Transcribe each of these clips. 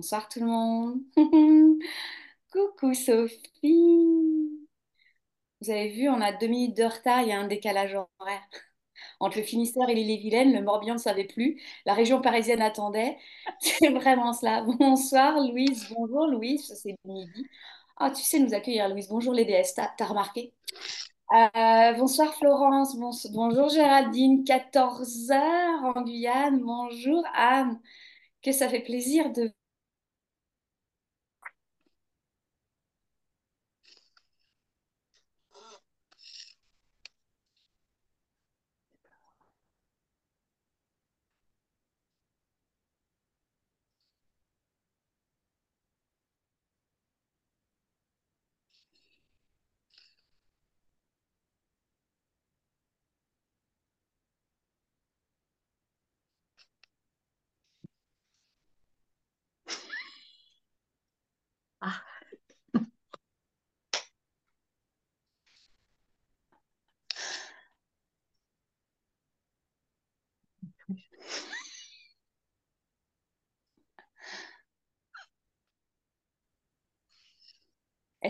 Bonsoir tout le monde. Coucou Sophie. Vous avez vu, on a deux minutes de retard, il y a un décalage horaire. Entre le Finistère et l'île-et-Vilaine, le Morbihan ne savait plus, la région parisienne attendait. C'est vraiment cela. Bonsoir Louise, bonjour Louise, c'est midi. Ah, tu sais nous accueillir Louise, bonjour les déesses, t'as remarqué? Euh, bonsoir Florence, bonjour Géraldine, 14 heures en Guyane, bonjour Anne, que ça fait plaisir de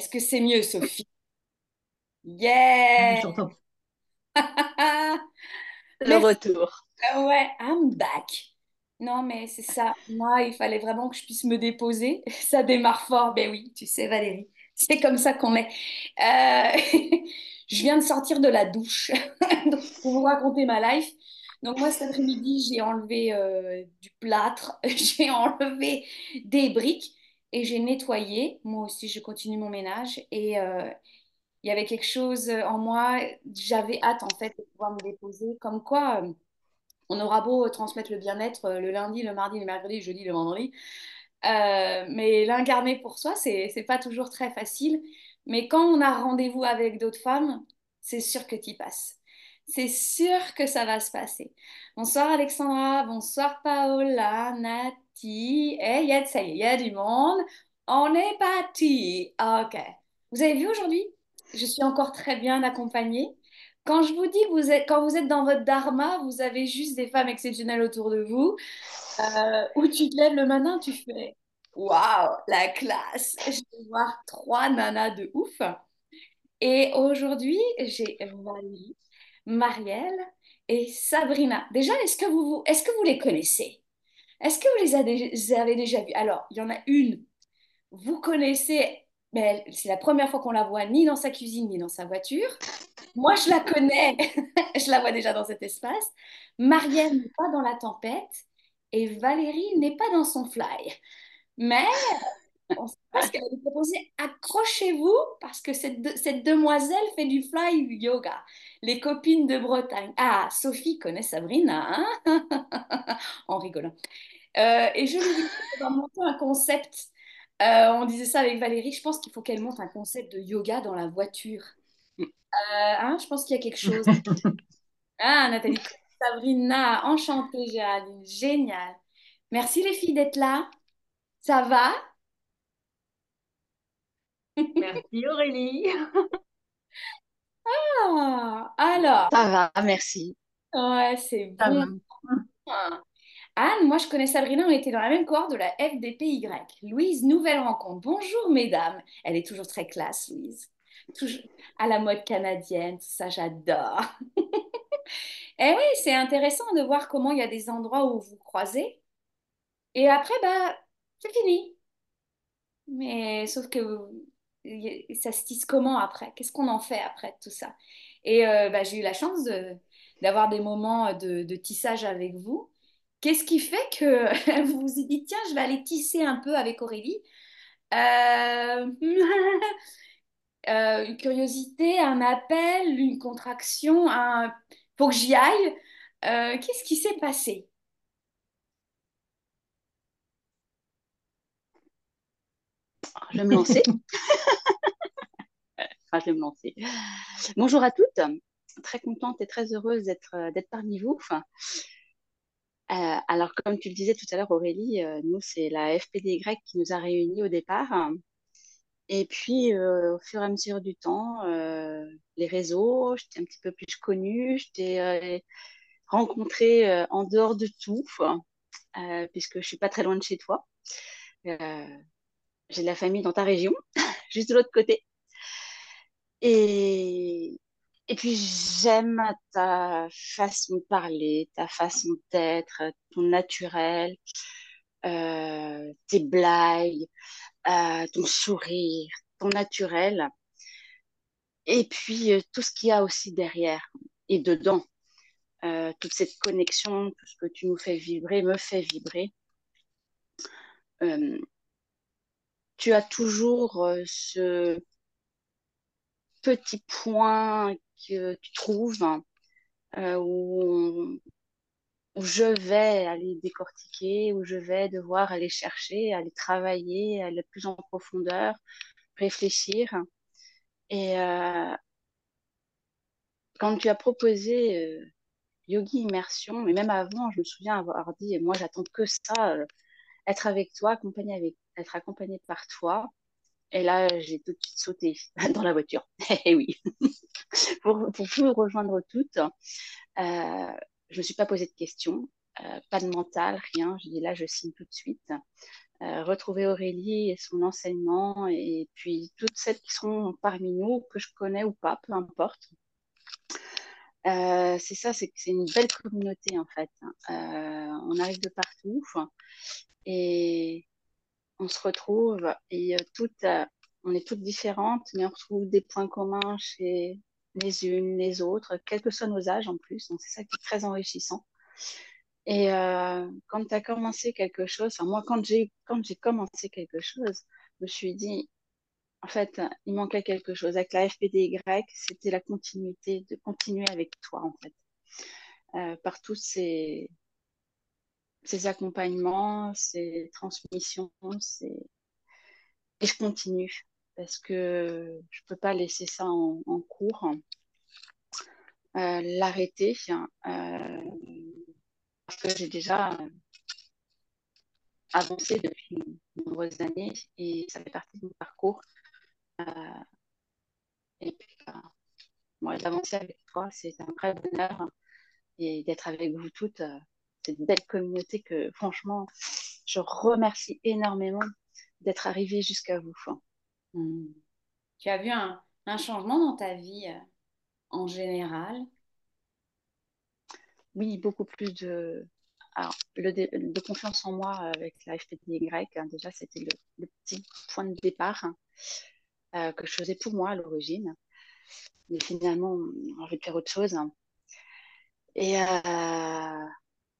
Est-ce que c'est mieux, Sophie? ah, je Yeah! t'entends. Le retour. Ah Ouais, I'm back. Non, mais c'est ça. Moi, il fallait vraiment que je puisse me déposer. Ça démarre fort. Ben oui, tu sais, Valérie. C'est comme ça qu'on est. Euh, Je viens de sortir de la douche Donc, pour vous raconter ma life. Donc, moi, cet après-midi, j'ai enlevé euh, du plâtre, j'ai enlevé des briques et j'ai nettoyé. Moi aussi, je continue mon ménage. Et euh, il y avait quelque chose en moi. J'avais hâte, en fait, de pouvoir me déposer. Comme quoi. euh, on aura beau transmettre le bien-être euh, le lundi, le mardi, le mercredi, le jeudi, le vendredi. Mais l'incarner pour soi, c'est, pas toujours très facile. Mais quand on a rendez-vous avec d'autres femmes, c'est sûr que tu passes. C'est sûr que ça va se passer. Bonsoir Alexandra, bonsoir Paola, Nati. Eh, y ça y est, il y a du monde. On est parti. Ok. Vous avez vu aujourd'hui? Je suis encore très bien accompagnée. Quand je vous dis que vous êtes, quand vous êtes dans votre dharma, vous avez juste des femmes exceptionnelles autour de vous. Euh, où tu te lèves le matin, tu fais Waouh, la classe! Je vais voir trois nanas de ouf. Et aujourd'hui, j'ai Valérie, Marielle et Sabrina. Déjà, est-ce que vous, est-ce que vous les connaissez? Est-ce que vous les avez déjà vues? Alors, il y en a une, vous connaissez, mais c'est la première fois qu'on la voit ni dans sa cuisine ni dans sa voiture. Moi, je la connais, je la vois déjà dans cet espace. Marielle n'est pas dans la tempête et Valérie n'est pas dans son fly. Mais on ne sait pas ce qu'elle nous proposer. Accrochez-vous parce que cette, de- cette demoiselle fait du fly yoga. Les copines de Bretagne. Ah, Sophie connaît Sabrina, hein? En rigolant. Euh, et je lui dis qu'on va monter un concept. Euh, on disait ça avec Valérie. Je pense qu'il faut qu'elle monte un concept de yoga dans la voiture. Euh, hein, je pense qu'il y a quelque chose. Ah, Nathalie, Sabrina, enchantée, Géraldine, génial. Merci les filles d'être là. Ça va? Merci Aurélie. Ah, alors, Ça va, merci. ouais, c'est bon. va. Anne, moi je connais Sabrina, on était dans la même cohorte de la FDPY. Louise, nouvelle rencontre. Bonjour mesdames. Elle est toujours très classe, Louise. Toujours à la mode canadienne, tout ça, j'adore. Et oui, c'est intéressant de voir comment il y a des endroits où vous croisez. Et après, bah, c'est fini. Mais sauf que ça se tisse comment après? Qu'est-ce qu'on en fait après tout ça? Et euh, bah, j'ai eu la chance d'avoir des moments de, de tissage avec vous. Qu'est-ce qui fait que vous vous dites, tiens, je vais aller tisser un peu avec Aurélie? Euh, euh, une curiosité, un appel, une contraction, un... faut que j'y aille. Euh, qu'est-ce qui s'est passé? Je vais me lancer. Enfin, je vais me lancer. Bonjour à toutes. Très contente et très heureuse d'être euh, parmi vous. Enfin, euh, alors, comme tu le disais tout à l'heure, Aurélie, euh, nous, c'est la FPDY qui nous a réunis au départ. Et puis, au fur et à mesure du temps, les réseaux, je t'ai un petit peu plus connue, je t'ai euh, rencontrée en dehors de tout, puisque je suis pas très loin de chez toi. J'ai de la famille dans ta région, juste de l'autre côté. Et, et puis j'aime ta façon de parler, ta façon d'être, ton naturel, euh, tes blagues, euh, ton sourire, ton naturel. Et puis euh, tout ce qu'il y a aussi derrière et dedans. toute cette connexion, tout ce que tu nous fais vibrer, me fait vibrer. Tu as toujours ce petit point que tu trouves euh, où, je vais aller décortiquer, où je vais devoir aller chercher, aller travailler, aller plus en profondeur, réfléchir. Et euh, quand tu as proposé euh, Yogi Immersion, mais même avant, je me souviens avoir dit, moi j'attends que ça, être avec toi, accompagné avec, être accompagné par toi. Et là, j'ai tout de suite sauté dans la voiture. Eh oui, pour, pour vous rejoindre toutes, euh, je ne me suis pas posé de questions, euh, pas de mental, rien. Je dis là, je signe tout de suite. Euh, retrouver Aurélie et son enseignement, et puis toutes celles qui sont parmi nous, que je connais ou pas, peu importe. c'est ça, c'est une belle communauté en fait. on arrive de partout et on se retrouve et euh, toutes, euh, on est toutes différentes, mais on retrouve des points communs chez les unes, les autres, quels que soient nos âges en plus. Donc c'est ça qui est très enrichissant. Et euh, quand tu as commencé quelque chose, moi quand j'ai quand j'ai commencé quelque chose, je me suis dit en fait, il manquait quelque chose. Avec la FPDY, c'était la continuité, de continuer avec toi, en fait. par tous ces, ces accompagnements, ces transmissions, et je continue parce que je ne peux pas laisser ça en, cours, euh, l'arrêter, euh, parce que j'ai déjà avancé depuis de nombreuses années et ça fait partie de mon parcours. Euh, et puis, moi, d'avancer avec toi, c'est un vrai bonheur et d'être avec vous toutes cette belle communauté que franchement, je remercie énormément d'être arrivée jusqu'à vous. Hmm. Tu as vu un, changement dans ta vie euh, en général? Oui, beaucoup plus de, de confiance en moi avec la FPDY. Hein, déjà, c'était le, petit point de départ hein, euh, que je faisais pour moi à l'origine. Mais finalement, j'ai envie de faire autre chose. Hein. Et euh,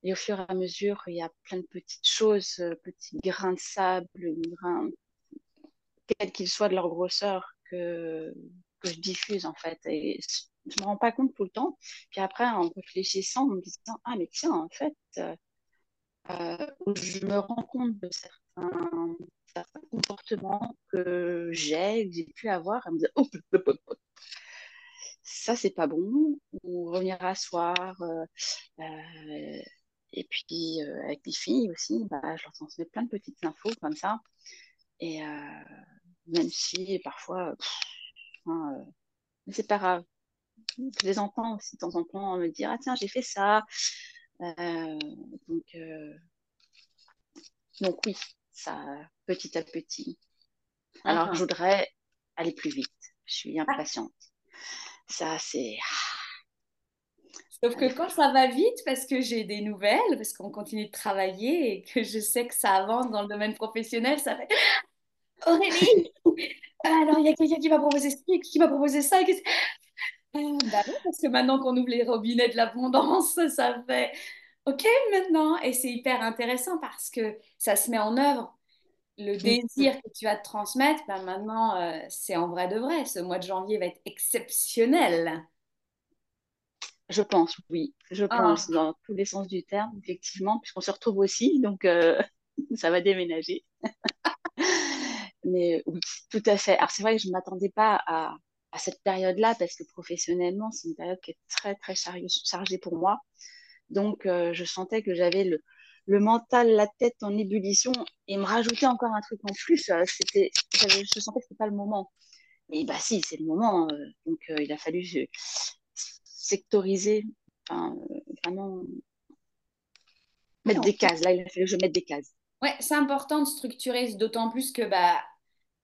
et au fur et à mesure, il y a plein de petites choses, euh, petits grains de sable, grains, quels qu'ils soient de leur grosseur, que, que je diffuse en fait. Et je ne me rends pas compte tout le temps. Puis après, en réfléchissant, en me disant Ah, mais tiens, en fait, euh, euh je me rends compte de certains, comportements que j'ai, que j'ai pu avoir, à me dire Oh, ça c'est pas bon, ou revenir à et puis, euh, avec les filles aussi, bah, je leur transmets plein de petites infos comme ça. Et euh, même si parfois, hein, euh, c'est pas grave. Je les entends aussi de temps en temps me dire Ah, tiens, j'ai fait ça. donc, donc, oui, ça, petit à petit. Alors, je voudrais aller plus vite. Je suis ah. impatiente. Ça, c'est. Sauf que quand ça va vite, parce que j'ai des nouvelles, parce qu'on continue de travailler et que je sais que ça avance dans le domaine professionnel, ça fait Aurélie Alors, il y a quelqu'un qui m'a proposé ci, qui m'a proposé ça. Ah, bah parce que maintenant qu'on ouvre les robinets de l'abondance, ça fait OK maintenant. Et c'est hyper intéressant parce que ça se met en œuvre. Le désir que tu vas te transmettre, bah maintenant, euh, c'est en vrai de vrai. Ce mois de janvier va être exceptionnel. Je pense, oui. Je ah. pense, dans tous les sens du terme, effectivement, puisqu'on se retrouve aussi, donc euh, ça va déménager. Mais oui, tout à fait. Alors c'est vrai que je ne m'attendais pas à, cette période-là, parce que professionnellement, c'est une période qui est très, très chargée pour moi. Donc euh, je sentais que j'avais le, le mental, la tête en ébullition, et me rajouter encore un truc en plus, euh, c'était, je sentais que ce n'était pas le moment. Mais bah si, c'est le moment. donc il a fallu sectoriser, enfin, vraiment mettre des cases. Là, il a fallu que je mette des cases. Ouais, c'est important de structurer, d'autant plus que bah,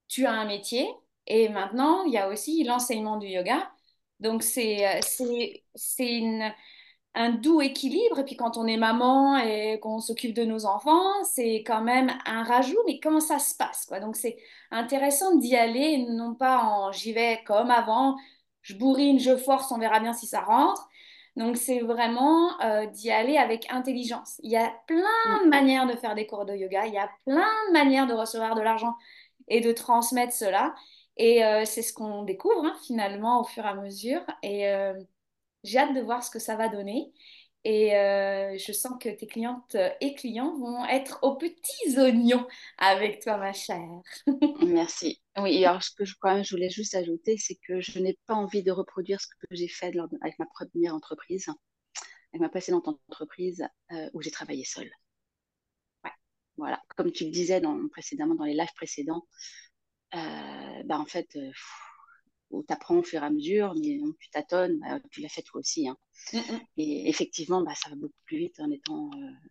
tu as un métier et maintenant, il y a aussi l'enseignement du yoga. Donc, c'est, euh, un doux équilibre. Et puis, quand on est maman et qu'on s'occupe de nos enfants, c'est quand même un rajout. Mais comment ça se passe, quoi? Donc, c'est intéressant d'y aller, non pas en j'y vais comme avant, je bourrine, je force, on verra bien si ça rentre. Donc, c'est vraiment euh, d'y aller avec intelligence. Il y a Mm. plein de manières de faire des cours de yoga, il y a plein de manières de recevoir de l'argent et de transmettre cela. Et euh, c'est ce qu'on découvre hein, finalement au fur et à mesure. Et euh, j'ai hâte de voir ce que ça va donner. Et euh, je sens que tes clientes et clients vont être aux petits oignons avec toi, ma chère. Merci. Oui, et alors ce que je, quand même, je voulais juste ajouter, c'est que je n'ai pas envie de reproduire ce que j'ai fait lors de- avec ma première entreprise, avec ma précédente entreprise euh, où j'ai travaillé seule. Ouais. Voilà, comme tu le disais dans, précédemment dans les lives précédents, euh, bah, en fait, euh, où tu apprends au fur et à mesure, mais donc, tu tâtonnes, bah, tu l'as fait toi aussi. Hein. Mm, mm. Et effectivement, bah, ça va beaucoup plus vite en étant euh,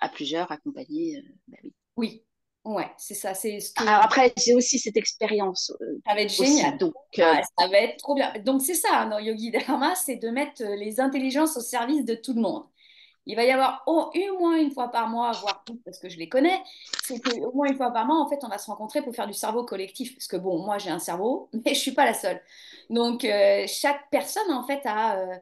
à plusieurs, accompagnés. euh, bah oui. Oui, ouais, c'est ça, c'est ce que Alors après, j'ai aussi cette expérience euh, ça va être aussi. génial. Donc, euh, Ah, ça va être trop bien. Donc c'est ça, hein, dans Yogi Dharma, c'est de mettre euh, les intelligences au service de tout le monde. Il va y avoir au, moins une fois par mois, voire plus, parce que je les connais, c'est qu'au moins une fois par mois, en fait, on va se rencontrer pour faire du cerveau collectif. Parce que bon, moi, j'ai un cerveau, mais je ne suis pas la seule. Donc, euh, chaque personne, en fait, a euh,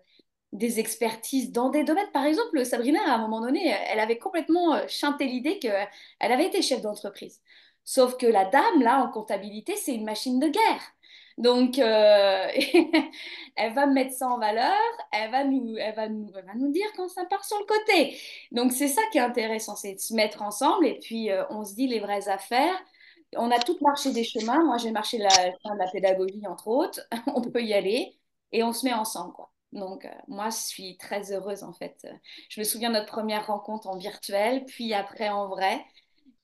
des expertises dans des domaines. Par exemple, Sabrina, à un moment donné, elle avait complètement euh, chanté l'idée qu'elle avait été chef d'entreprise. Sauf que la dame, là, en comptabilité, c'est une machine de guerre. Donc, euh, elle va mettre ça en valeur, elle va nous, elle va nous, elle va nous dire quand ça part sur le côté. Donc, c'est ça qui est intéressant, c'est de se mettre ensemble et puis euh, on se dit les vraies affaires. On a toutes marché des chemins. Moi, j'ai marché la, la pédagogie, entre autres. on peut y aller et on se met ensemble, quoi. Donc, euh, moi, je suis très heureuse, en fait. Je me souviens de notre première rencontre en virtuel, puis après en vrai.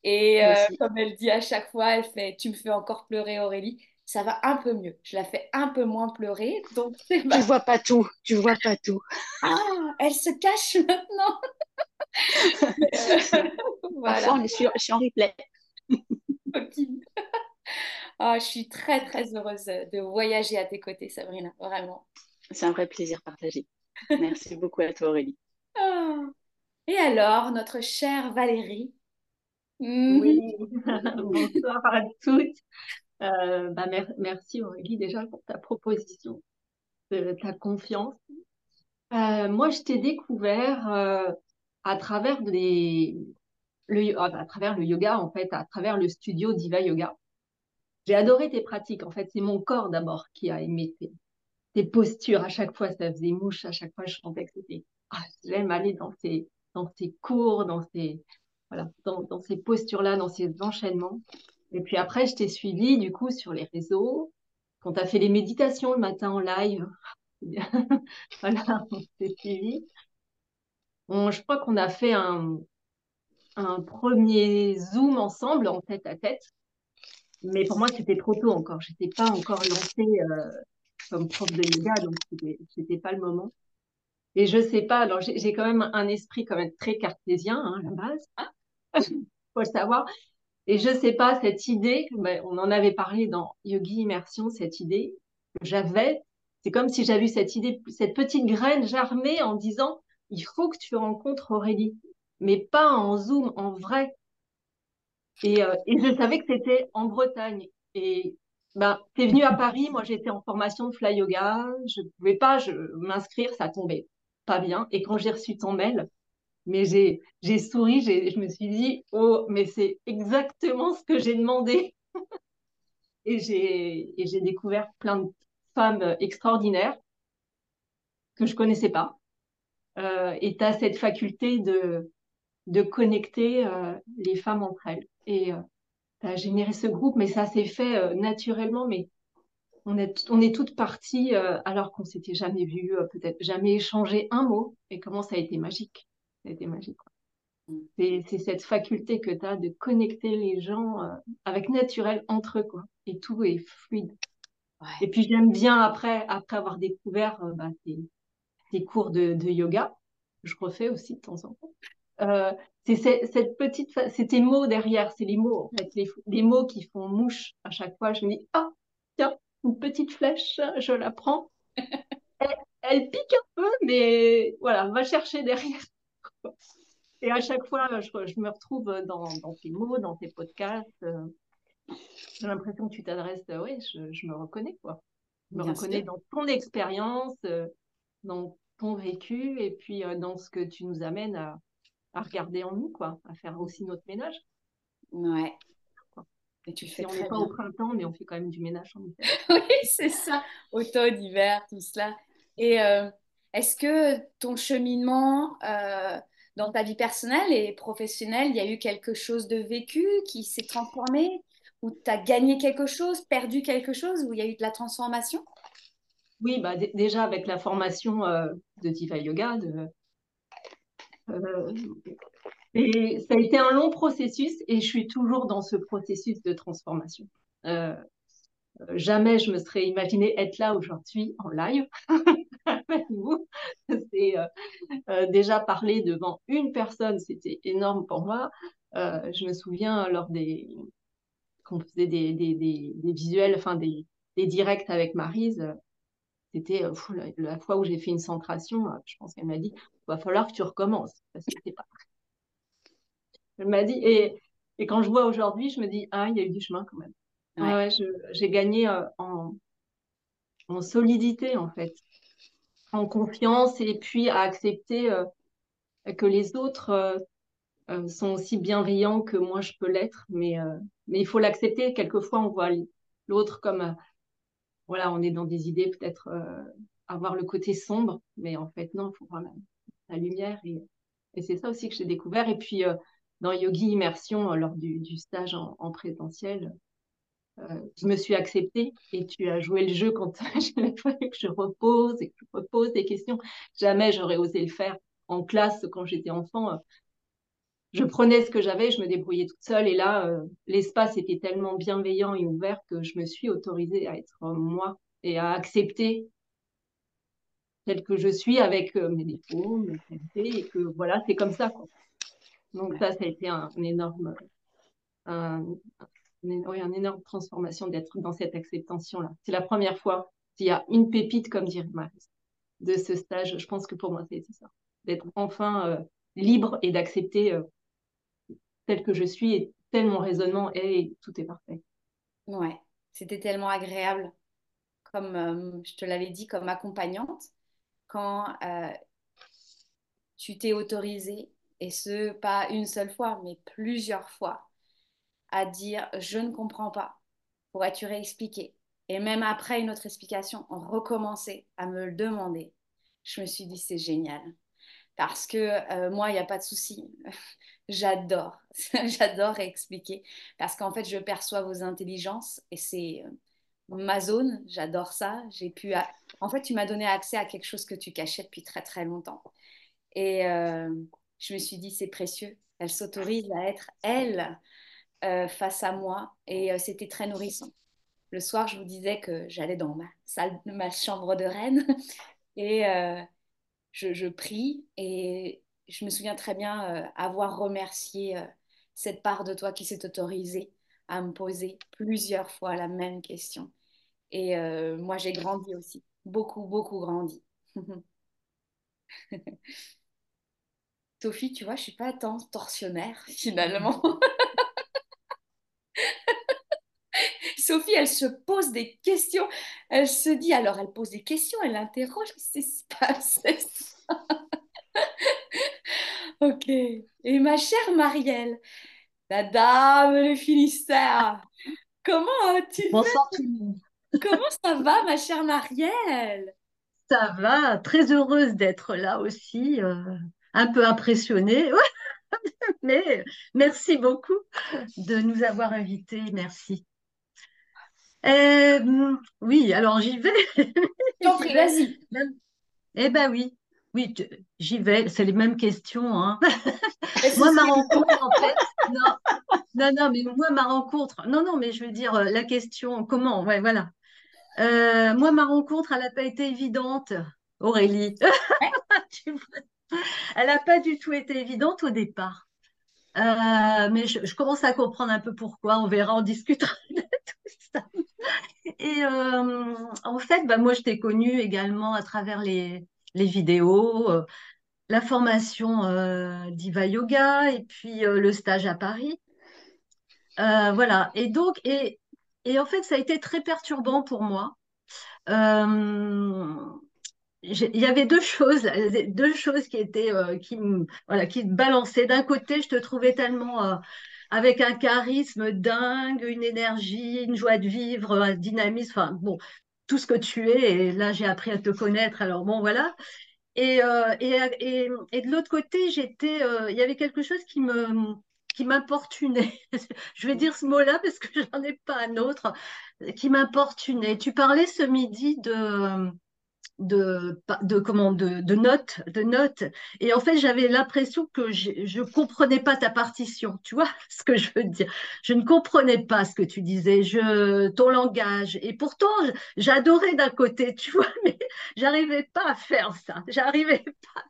Et euh, comme elle dit à chaque fois, elle fait, tu me fais encore pleurer, Aurélie. Ça va un peu mieux. Je la fais un peu moins pleurer. Donc, Tu ma... vois pas tout, tu vois pas tout. Ah, elle se cache maintenant. Parfois, Voilà. on est sur, je suis en replay. Ah, je suis très, très heureuse de voyager à tes côtés, Sabrina. Vraiment. C'est un vrai plaisir partagé. Merci beaucoup à toi, Aurélie. Ah. Et alors, notre chère Valérie? Mhm. Oui, bonsoir à toutes. Euh, bah, mer- merci Aurélie déjà pour ta proposition, de ta confiance. Euh, moi, je t'ai découvert euh, à travers les, le, ah, bah, à travers le yoga, en fait, à travers le studio Diva Yoga. J'ai adoré tes pratiques. En fait, c'est mon corps d'abord qui a aimé tes, tes postures. À chaque fois, ça faisait mouche. À chaque fois, je sentais que c'était, ah, j'aime aller dans ces, dans ces cours, dans ces, voilà, dans, dans ces postures-là, dans ces enchaînements. Et puis après, je t'ai suivi, du coup, sur les réseaux. Quand tu as fait les méditations le matin en live, voilà, on suivi. On- je crois qu'on a fait un, un premier Zoom ensemble, en tête à tête. Mais pour moi, c'était trop tôt encore. J'étais pas encore lancée euh, comme prof de yoga, donc c'était pas le moment. Et je sais pas, alors j'ai quand même un esprit quand même très cartésien, hein, la base, faut le savoir. Et je sais pas, cette idée, ben, on en avait parlé dans Yogi Immersion, cette idée que j'avais, c'est comme si j'avais eu cette idée, cette petite graine germée en disant, il faut que tu rencontres Aurélie, mais pas en Zoom, en vrai. Et, euh, et je savais que c'était en Bretagne. Et ben, t'es venu à Paris, moi j'étais en formation de fly yoga, je pouvais pas m'inscrire, ça tombait pas bien. Et quand j'ai reçu ton mail, mais j'ai souri, je me suis dit, oh, mais c'est exactement ce que j'ai demandé. Et j'ai et j'ai découvert plein de femmes extraordinaires que je connaissais pas. Euh, et tu as cette faculté de, de connecter euh, les femmes entre elles. Et euh, tu as généré ce groupe, mais ça s'est fait euh, naturellement. Mais on est, on est toutes parties euh, alors qu'on s'était jamais vues, euh, peut-être jamais échangé un mot. Et comment ça a été magique. Ça a été magique. quoi. C'est c'est cette faculté que tu as de connecter les gens euh, avec naturel entre eux. Quoi. Et tout est fluide. Et puis j'aime bien après, après avoir découvert bah, tes, cours de, de yoga, je refais aussi de temps en temps. Euh, c'est cette petite, c'est tes mots derrière, c'est les mots, en fait, les, mots qui font mouche à chaque fois. Je me dis, ah, tiens, une petite flèche, je la prends. Elle, pique un peu, mais voilà, va chercher derrière. Et à chaque fois, je, me retrouve dans, tes mots, dans tes podcasts. Euh, j'ai l'impression que tu t'adresses, oui, je, me reconnais, quoi. Je me reconnais dans ton expérience, euh, dans ton vécu, et puis dans ce que tu nous amènes à, à regarder en nous, quoi, à faire aussi notre ménage. Ouais. Et tu fais on n'est pas au printemps, mais on fait quand même du ménage en hiver. oui, c'est ça. Automne, hiver, tout cela. Et euh, est-ce que ton cheminement euh, dans ta vie personnelle et professionnelle, il y a eu quelque chose de vécu qui s'est transformé Ou tu as gagné quelque chose, perdu quelque chose Ou il y a eu de la transformation? Oui, bah, déjà avec la formation euh, de Diva Yoga, de, et ça a été un long processus et je suis toujours dans ce processus de transformation. Euh, jamais je me serais imaginé être là aujourd'hui en live avec vous. C'est euh, déjà parler devant une personne, c'était énorme pour moi. je me souviens lors des qu'on faisait des, des, des, des, visuels, enfin des, des directs avec Marise, c'était euh, la, fois où j'ai fait une centration, euh, je pense qu'elle m'a dit, il va falloir que tu recommences parce que pas Elle m'a dit, et, et quand je vois aujourd'hui, je me dis, ah, il y a eu du chemin quand même. Ouais. j'ai gagné euh, en, en solidité en fait, en confiance et puis à accepter que les autres sont aussi bienveillants que moi je peux l'être, mais, mais il faut l'accepter. Quelquefois, on voit l'autre comme voilà, on est dans des idées peut-être euh, avoir le côté sombre, mais en fait, non, il faut voir la, lumière. Et, c'est ça aussi que j'ai découvert. Et puis, euh, dans Yogi Immersion, euh, lors du, stage en, présentiel, je me suis acceptée et tu as joué le jeu quand que je repose et que je repose des questions. Jamais j'aurais osé le faire en classe quand j'étais enfant je prenais ce que j'avais, je me débrouillais toute seule. Et là, euh, l'espace était tellement bienveillant et ouvert que je me suis autorisée à être moi et à accepter tel que je suis avec euh, mes défauts, mes qualités, et que voilà, c'est comme ça. Donc ça, ça a été un, énorme, un, oui, une énorme transformation d'être dans cette acceptation-là. C'est la première fois qu'il y a une pépite, comme dirait Marie, de ce stage. Je pense que pour moi, c'est ça, d'être enfin euh, libre et d'accepter tel que je suis et tel mon raisonnement est et tout est parfait. Ouais, c'était tellement agréable, comme euh, je te l'avais dit, comme accompagnante, quand euh, tu t'es autorisée, et ce, pas une seule fois, mais plusieurs fois, à dire je ne comprends pas, pourrais-tu réexpliquer Et même après une autre explication, recommencer à me le demander. Je me suis dit c'est génial. Parce que euh, moi, il n'y a pas de souci. J'adore, j'adore expliquer parce qu'en fait, je perçois vos intelligences et c'est euh, ma zone. J'adore ça. J'ai pu, en fait, tu m'as donné accès à quelque chose que tu cachais depuis très très longtemps. Et euh, je me suis dit, c'est précieux. Elle s'autorise à être elle euh, face à moi et c'était très nourrissant. Le soir, je vous disais que j'allais dans ma chambre de reine et je, je, prie et je me souviens très bien euh, avoir remercié euh, cette part de toi qui s'est autorisée à me poser plusieurs fois la même question. Et euh, moi, j'ai grandi aussi, beaucoup, beaucoup grandi. Sophie, tu vois, je suis pas tant torsionnaire finalement. Sophie, elle se pose des questions. Elle se dit, alors elle pose des questions, elle interroge, qu'est-ce qui se passe Ok. Et ma chère Marielle, la dame le Finistère, comment tu Bonsoir tout le monde. Comment ça va, ma chère Marielle? Ça va, très heureuse d'être là aussi, euh, un peu impressionnée. Mais merci beaucoup de nous avoir invités, merci. Euh, oui, alors j'y vais. T'en prie, vas-y. Eh ben oui, oui, j'y vais, c'est les mêmes questions. Hein. moi, ma rencontre, en fait, non, non, non, mais moi, ma rencontre, non, non, mais je veux dire, euh, la question, comment, ouais, voilà. Euh, moi, ma rencontre, elle n'a pas été évidente, Aurélie. Elle n'a pas du tout été évidente au départ. Euh, mais je, commence à comprendre un peu pourquoi. On verra, on discutera de tout ça. Et euh, en fait, bah, moi, je t'ai connue également à travers les, les vidéos, euh, la formation d'Iva Yoga et puis le stage à Paris. voilà. Et donc, et, et en fait, ça a été très perturbant pour moi il y avait deux choses, deux choses qui étaient euh, qui me voilà qui balançaient. D'un côté, je te trouvais tellement euh, avec un charisme dingue, une énergie, une joie de vivre, un dynamisme, enfin bon, tout ce que tu es. Et là, j'ai appris à te connaître. Alors bon, voilà. Et, euh, et, et, de l'autre côté, j'étais, il y avait quelque chose qui me qui m'importunait. je vais dire ce mot-là parce que j'en ai pas un autre qui m'importunait. Tu parlais ce midi de de, comment, de, de notes, de notes. Et en fait, j'avais l'impression que je ne comprenais pas ta partition. Tu vois ce que je veux dire Je ne comprenais pas ce que tu disais, je, ton langage. Et pourtant, j'adorais d'un côté, tu vois, mais j'arrivais pas à faire ça. J'arrivais pas.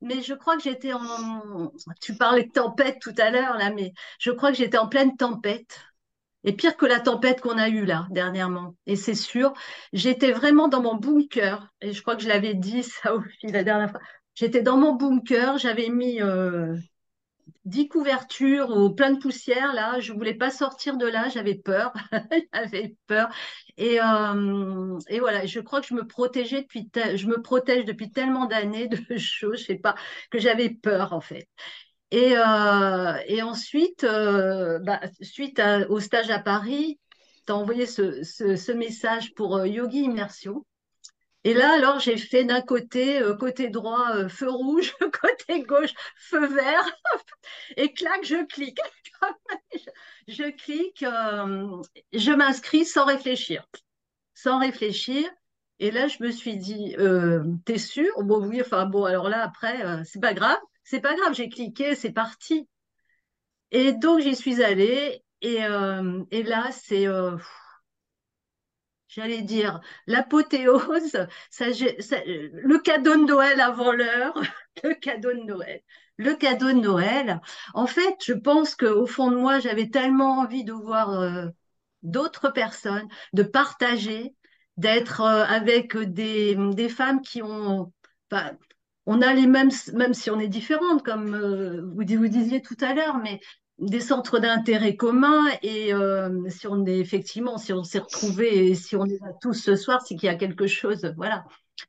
Mais je crois que j'étais en. Tu parlais de tempête tout à l'heure, là, mais je crois que j'étais en pleine tempête et pire que la tempête qu'on a eue là dernièrement. Et c'est sûr, j'étais vraiment dans mon bunker. Et je crois que je l'avais dit ça aussi la dernière fois. J'étais dans mon bunker, j'avais mis euh, 10 couvertures ou plein de poussière là. Je voulais pas sortir de là, j'avais peur, j'avais peur. Et, euh, et voilà, je crois que je me protégeais depuis, protège depuis tellement d'années de choses, je sais pas, que j'avais peur en fait. Et, euh, et ensuite, euh, bah, suite au stage à Paris, tu as envoyé ce, message pour euh, Yogi Immersion. Et là, alors, j'ai fait d'un côté, côté droit, feu rouge, côté gauche, feu vert. et clac, je clique. je, clique, je m'inscris sans réfléchir. Sans réfléchir. Et là, je me suis dit, t'es sûr? Bon, oui, enfin, bon, alors là, après, c'est pas grave. C'est pas grave, j'ai cliqué, c'est parti. Et donc, j'y suis allée. Et, euh, là, c'est, euh, j'allais dire, l'apothéose, le cadeau de Noël avant l'heure, le cadeau de Noël. Le cadeau de Noël. En fait, je pense qu'au fond de moi, j'avais tellement envie de voir euh, d'autres personnes, de partager, d'être avec des, des femmes qui ont, on a les mêmes, même si on est différentes, comme euh, vous, disiez tout à l'heure, mais des centres d'intérêt communs. Et euh, si on est effectivement, si on s'est retrouvés et si on est là tous ce soir, c'est qu'il y a quelque chose, voilà,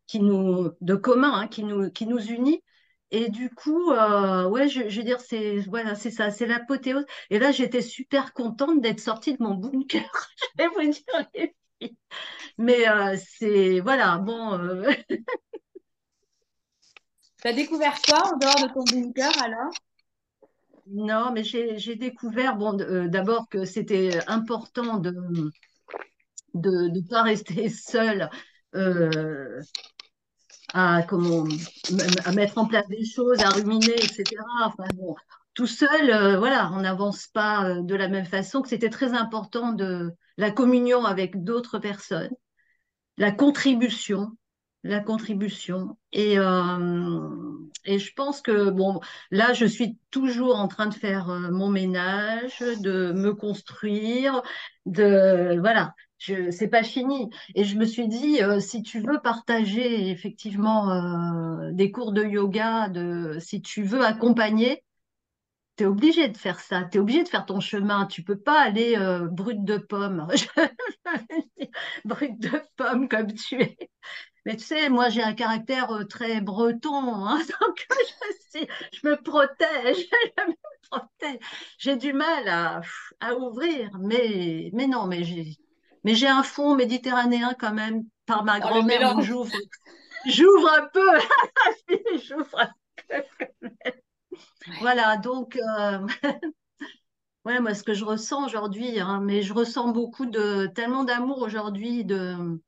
qui nous de commun, hein, qui nous qui nous unit. Et du coup, euh, ouais, je, veux dire, c'est voilà, c'est ça, c'est l'apothéose. Et là, j'étais super contente d'être sortie de mon bunker. je vais vous dire Mais c'est voilà, bon. Tu as découvert quoi en dehors de ton bunker alors? Non, mais j'ai découvert bon, euh, d'abord que c'était important de ne de, pas rester seul euh, à, comment, à mettre en place des choses, à ruminer, etc. Enfin, bon, tout seul, euh, voilà, on n'avance pas de la même façon, que c'était très important de la communion avec d'autres personnes, la contribution, la contribution. Et, euh, et je pense que, bon, là, je suis toujours en train de faire euh, mon ménage, de me construire, de, voilà, c'est pas fini. Et je me suis dit, euh, si tu veux partager effectivement des cours de yoga, de, si tu veux accompagner, tu es obligé de faire ça, tu es obligé de faire ton chemin, tu peux pas aller brut de pomme, brut de pomme comme tu es. Mais tu sais, moi, j'ai un caractère euh, très breton, hein, donc je, je, me protège, je me protège. J'ai du mal à, à, ouvrir, mais, mais non, mais j'ai, mais j'ai un fond méditerranéen quand même, par ma oh, grand-mère, j'ouvre, j'ouvre un peu, j'ouvre un peu Voilà, donc, euh, ouais, moi, ce que je ressens aujourd'hui, hein, mais je ressens beaucoup de, tellement d'amour aujourd'hui, de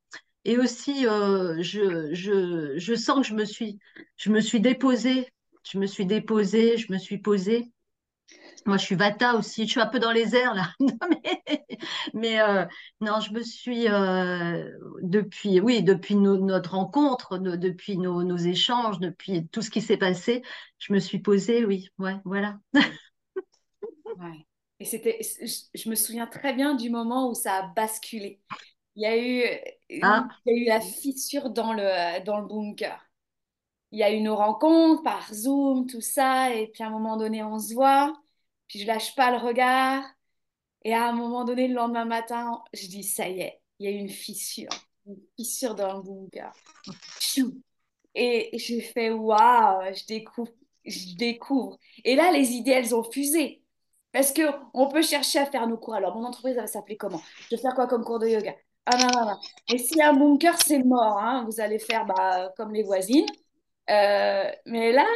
et aussi, euh, je, je, je, sens que je me suis, je me suis déposée, je me suis déposée, je me suis posée. Moi, je suis Vata aussi. Je suis un peu dans les airs là. mais, euh, non, je me suis euh, depuis, oui, depuis notre rencontre, depuis nos, échanges, depuis tout ce qui s'est passé, je me suis posée, oui, ouais, voilà. Et c'était, je me souviens très bien du moment où ça a basculé. Il y a eu, ah. il y a eu la fissure dans le, dans le bunker. Il y a eu nos rencontres par Zoom, tout ça, et puis à un moment donné, on se voit puis je lâche pas le regard. Et à un moment donné, le lendemain matin, je dis, ça y est, il y a une fissure, une fissure dans le bunker. Et je fais, waouh, je découvre, je découvre. Et là, les idées, elles ont fusé. Parce qu'on peut chercher à faire nos cours. Alors, mon entreprise, elle va s'appeler comment? Je vais faire quoi comme cours de yoga? Ah non, non, non. Et s'il y a un bunker, c'est mort. Hein. Vous allez faire bah, comme les voisines. Euh, mais là,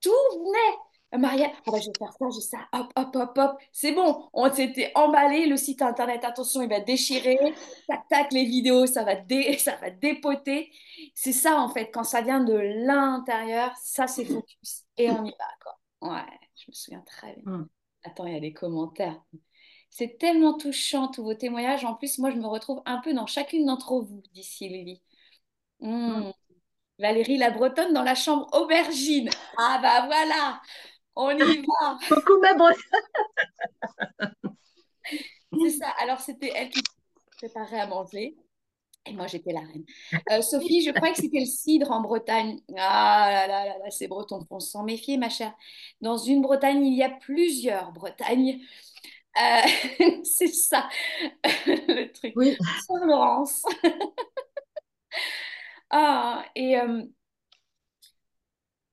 tout venait. Maria, ah bah, je vais faire ça, j'ai ça, hop, hop, hop, hop. C'est bon, on s'était emballé, le site internet, attention, il va déchirer, tac, tac, les vidéos, ça va, dé... ça va dépoter. C'est ça, en fait, quand ça vient de l'intérieur, ça, c'est focus. Et on y va, quoi. Ouais, je me souviens très bien. Hmm. Attends, il y a des commentaires. C'est tellement touchant, tous vos témoignages. En plus, moi, je me retrouve un peu dans chacune d'entre vous, dit Sylvie. Hmm. Valérie la Bretonne dans la chambre aubergine. Ah bah voilà, on y va. Coucou ma C'est ça. Alors, c'était elle qui préparait à manger. Et moi, j'étais la reine. Euh, Sophie, je crois que c'était le cidre en Bretagne. Ah là là là, là ces Bretons, on s'en méfier, ma chère. Dans une Bretagne, il y a plusieurs Bretagnes. Euh, c'est ça, le truc. Oui. Saint-Laurence. ah, et euh,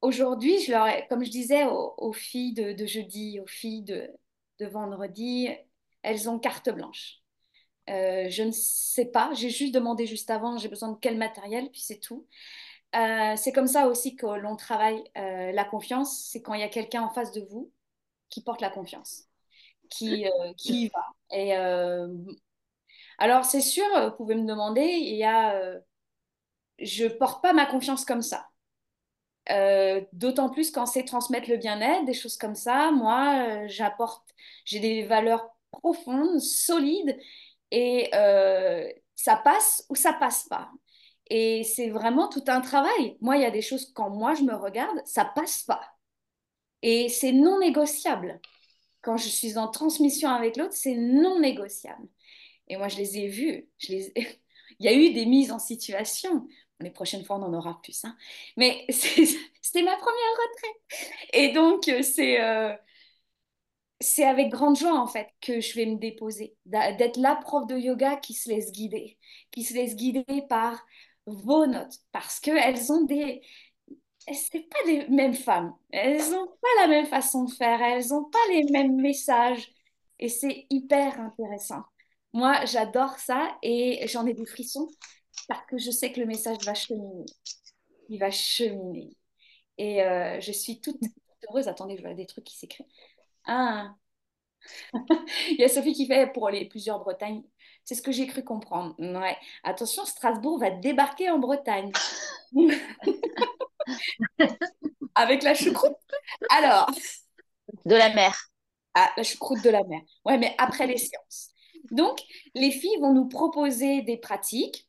aujourd'hui, je leur comme je disais aux, filles de, jeudi, aux filles de, vendredi, elles ont carte blanche. Euh, je ne sais pas, j'ai juste demandé juste avant, j'ai besoin de quel matériel, puis c'est tout. C'est comme ça aussi que l'on travaille la confiance, c'est quand il y a quelqu'un en face de vous qui porte la confiance, qui, qui y va. Et alors c'est sûr, vous pouvez me demander, il y a, je porte pas ma confiance comme ça. Euh, d'autant plus quand c'est transmettre le bien-être, des choses comme ça. Moi, euh, j'apporte, j'ai des valeurs profondes, solides, et euh, ça passe ou ça passe pas. Et c'est vraiment tout un travail. Moi, il y a des choses, quand moi je me regarde, ça passe pas. Et c'est non négociable. Quand je suis en transmission avec l'autre, c'est non négociable. Et moi, je les ai vus. Il y a eu des mises en situation les prochaines fois, on en aura plus. Hein. Mais c'était ma première retraite. Et donc, euh, euh, c'est avec grande joie, en fait, que je vais me déposer. D'être la prof de yoga qui se laisse guider, qui se laisse guider par vos notes. Parce qu'elles ont des... C'est pas les mêmes femmes. Elles n'ont pas la même façon de faire. Elles n'ont pas les mêmes messages. Et c'est hyper intéressant. Moi, j'adore ça et j'en ai des frissons parce que je sais que le message va cheminer. Il va cheminer. Et euh, je suis toute, heureuse. Attendez, je vois des trucs qui s'écrivent. Ah. Il y a Sophie qui fait pour les plusieurs Bretagnes. C'est ce que j'ai cru comprendre. Ouais. Attention, Strasbourg va débarquer en Bretagne. Avec la choucroute? Alors. De la mer. Ah, la choucroute de la mer. Ouais, mais après les séances. Donc, les filles vont nous proposer des pratiques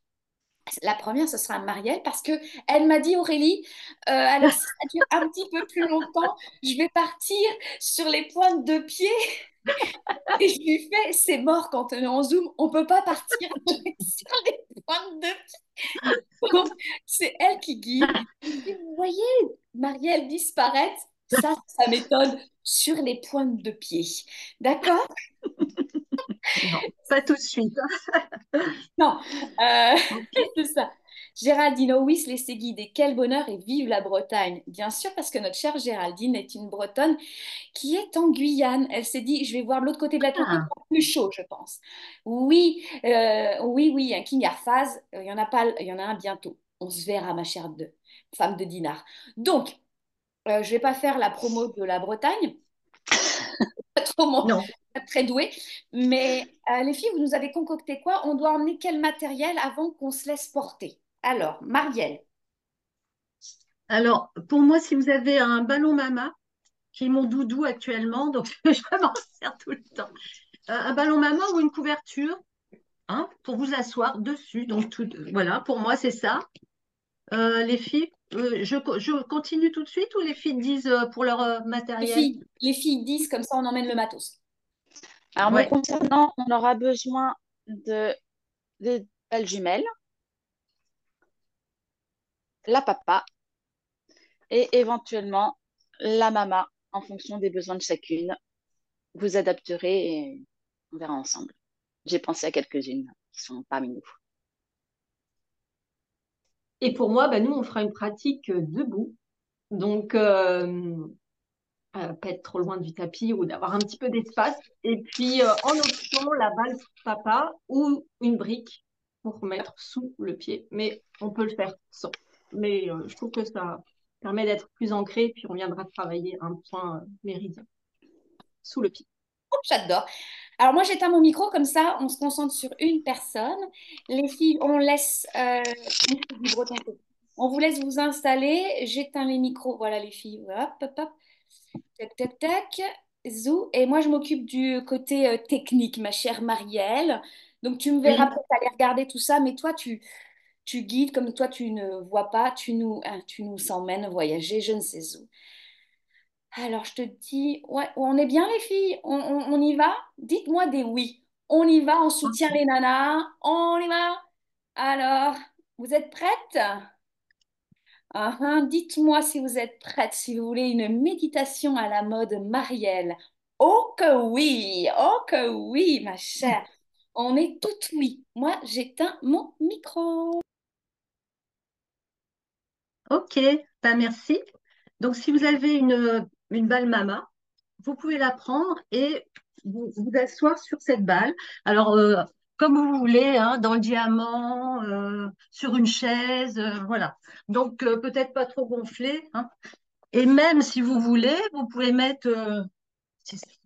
la première, ce sera Marielle parce que elle m'a dit Aurélie, alors si ça dure un petit peu plus longtemps, je vais partir sur les pointes de pied. Et je lui fais, c'est mort quand on est en Zoom, on peut pas partir sur les pointes de pied. C'est elle qui guide. Vous voyez Marielle disparaître, ça, ça m'étonne sur les pointes de pied. D'accord? Non, pas tout de suite. non, euh, c'est ça. Géraldine, oh oui, se laisser guider. Quel bonheur et vive la Bretagne. Bien sûr, parce que notre chère Géraldine est une Bretonne qui est en Guyane. Elle s'est dit, je vais voir de l'autre côté de la ah. plus chaud, je pense. Oui, euh, oui, oui, un King Arphaz, il y en a pas, il y en a un bientôt. On se verra, ma chère de, femme de Dinard. Donc, euh, je ne vais pas faire la promo de la Bretagne. trop non très doué. Mais euh, les filles, vous nous avez concocté quoi? On doit emmener quel matériel avant qu'on se laisse porter? Alors, Marielle. Alors, pour moi, si vous avez un ballon mama, qui est mon doudou actuellement, donc je m'en sers tout le temps. Euh, un ballon maman ou une couverture hein, pour vous asseoir dessus. Donc, tout, voilà, pour moi, c'est ça. Euh, les filles, je, je, continue tout de suite ou les filles disent pour leur matériel les filles, les filles disent comme ça, on emmène le matos. Alors, me concernant, on aura besoin de, de belles jumelles, la papa et éventuellement la maman en fonction des besoins de chacune. Vous adapterez et on verra ensemble. J'ai pensé à quelques-unes qui sont parmi nous. Et pour moi, bah, nous, on fera une pratique debout. Donc, euh, euh, pas être trop loin du tapis ou d'avoir un petit peu d'espace. Et puis, euh, en option, la balle papa ou une brique pour mettre sous le pied. Mais on peut le faire sans. Mais euh, je trouve que ça permet d'être plus ancré. Puis, on viendra travailler un point méridien sous le pied. Oh, j'adore. Alors moi j'éteins mon micro comme ça, on se concentre sur une personne. Les filles, on laisse on vous laisse vous installer. J'éteins les micros. Voilà les filles. Hop, hop, hop. Tac, tac, tac. Zou. Et moi, je m'occupe du côté euh, technique, ma chère Marielle. Donc, tu me verras peut-être aller regarder tout ça, mais toi, tu, tu guides, comme toi, tu ne vois pas, tu nous, hein, tu nous emmènes voyager, je ne sais où. Alors, je te dis, on est bien, les filles on, y va? Dites-moi des oui. On y va, on soutient les nanas, on y va Alors, vous êtes prêtes? Ah, hein, dites-moi si vous êtes prête, si vous voulez une méditation à la mode Marielle. Oh que oui, oh que oui, ma chère. On est toutes oui. Moi, j'éteins mon micro. Ok, ben merci. Donc, si vous avez une, une balle mama, vous pouvez la prendre et vous, asseoir sur cette balle. Alors, euh, comme vous voulez, hein, dans le diamant, euh, sur une chaise, euh, voilà. Donc peut-être pas trop gonflé. Hein. Et même si vous voulez, vous pouvez mettre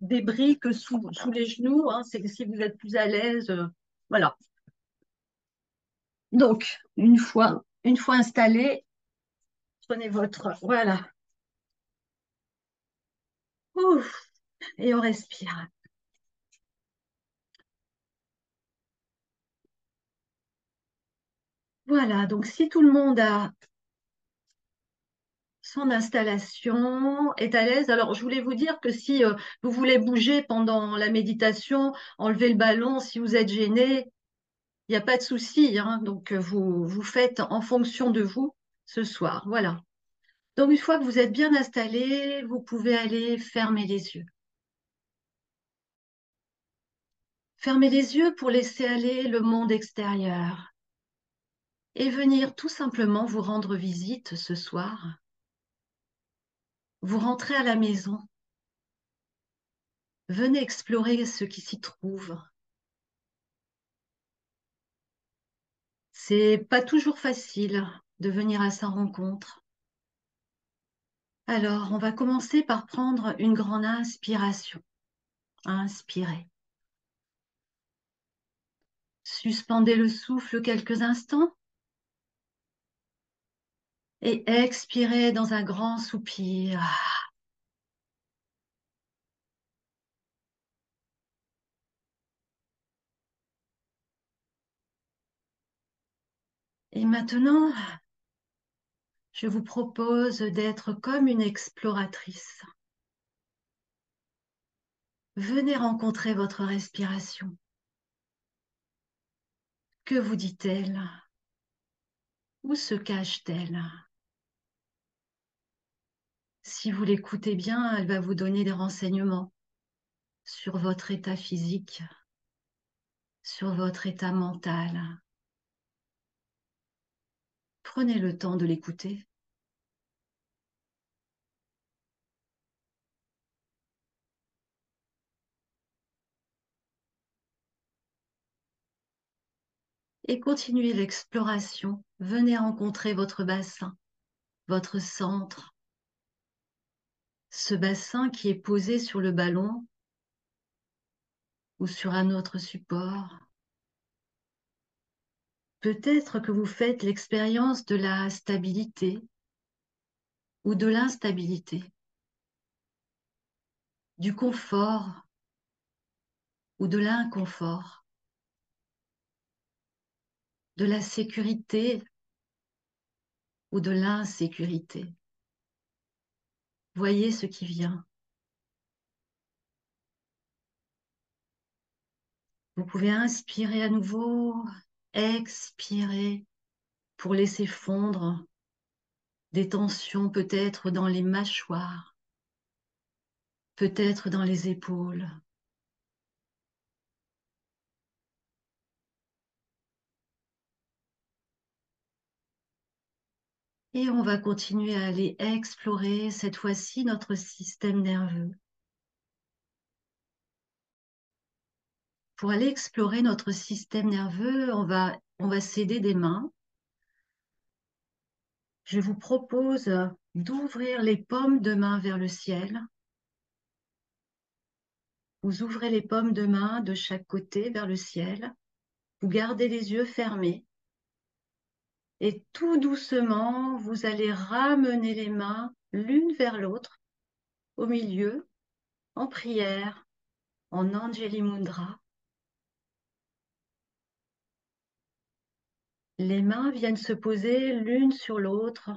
des briques sous, les genoux, hein, si vous êtes plus à l'aise, voilà. Donc une fois, une fois installé, prenez votre, voilà. Ouf, et on respire. Voilà, donc si tout le monde a son installation, est à l'aise. Alors, je voulais vous dire que si euh, vous voulez bouger pendant la méditation, enlever le ballon, si vous êtes gêné, il n'y a pas de souci. Hein. donc, euh, vous, vous faites en fonction de vous ce soir. Voilà. Donc, une fois que vous êtes bien installé, vous pouvez aller fermer les yeux. Fermez les yeux pour laisser aller le monde extérieur et venir tout simplement vous rendre visite ce soir. Vous rentrez à la maison. Venez explorer ce qui s'y trouve. C'est pas toujours facile de venir à sa rencontre. Alors, on va commencer par prendre une grande inspiration. Inspirez. Suspendez le souffle quelques instants et expirez dans un grand soupir. Et maintenant, je vous propose d'être comme une exploratrice. Venez rencontrer votre respiration. Que vous dit-elle? Où se cache-t-elle? Si vous l'écoutez bien, elle va vous donner des renseignements sur votre état physique, sur votre état mental. Prenez le temps de l'écouter. Et continuez l'exploration. Venez rencontrer votre bassin, votre centre, ce bassin qui est posé sur le ballon ou sur un autre support. Peut-être que vous faites l'expérience de la stabilité ou de l'instabilité. du confort ou de l'inconfort, de la sécurité ou de l'insécurité. Voyez ce qui vient. Vous pouvez inspirer à nouveau, expirer pour laisser fondre des tensions peut-être dans les mâchoires, peut-être dans les épaules. Et on va continuer à aller explorer cette fois-ci notre système nerveux. Pour aller explorer notre système nerveux, on va, on va des mains. Je vous propose d'ouvrir les paumes de main vers le ciel. Vous ouvrez les paumes de main de chaque côté vers le ciel. Vous gardez les yeux fermés. Et tout doucement, vous allez ramener les mains l'une vers l'autre, au milieu, en prière, en Anjali Mudra. Les mains viennent se poser l'une sur l'autre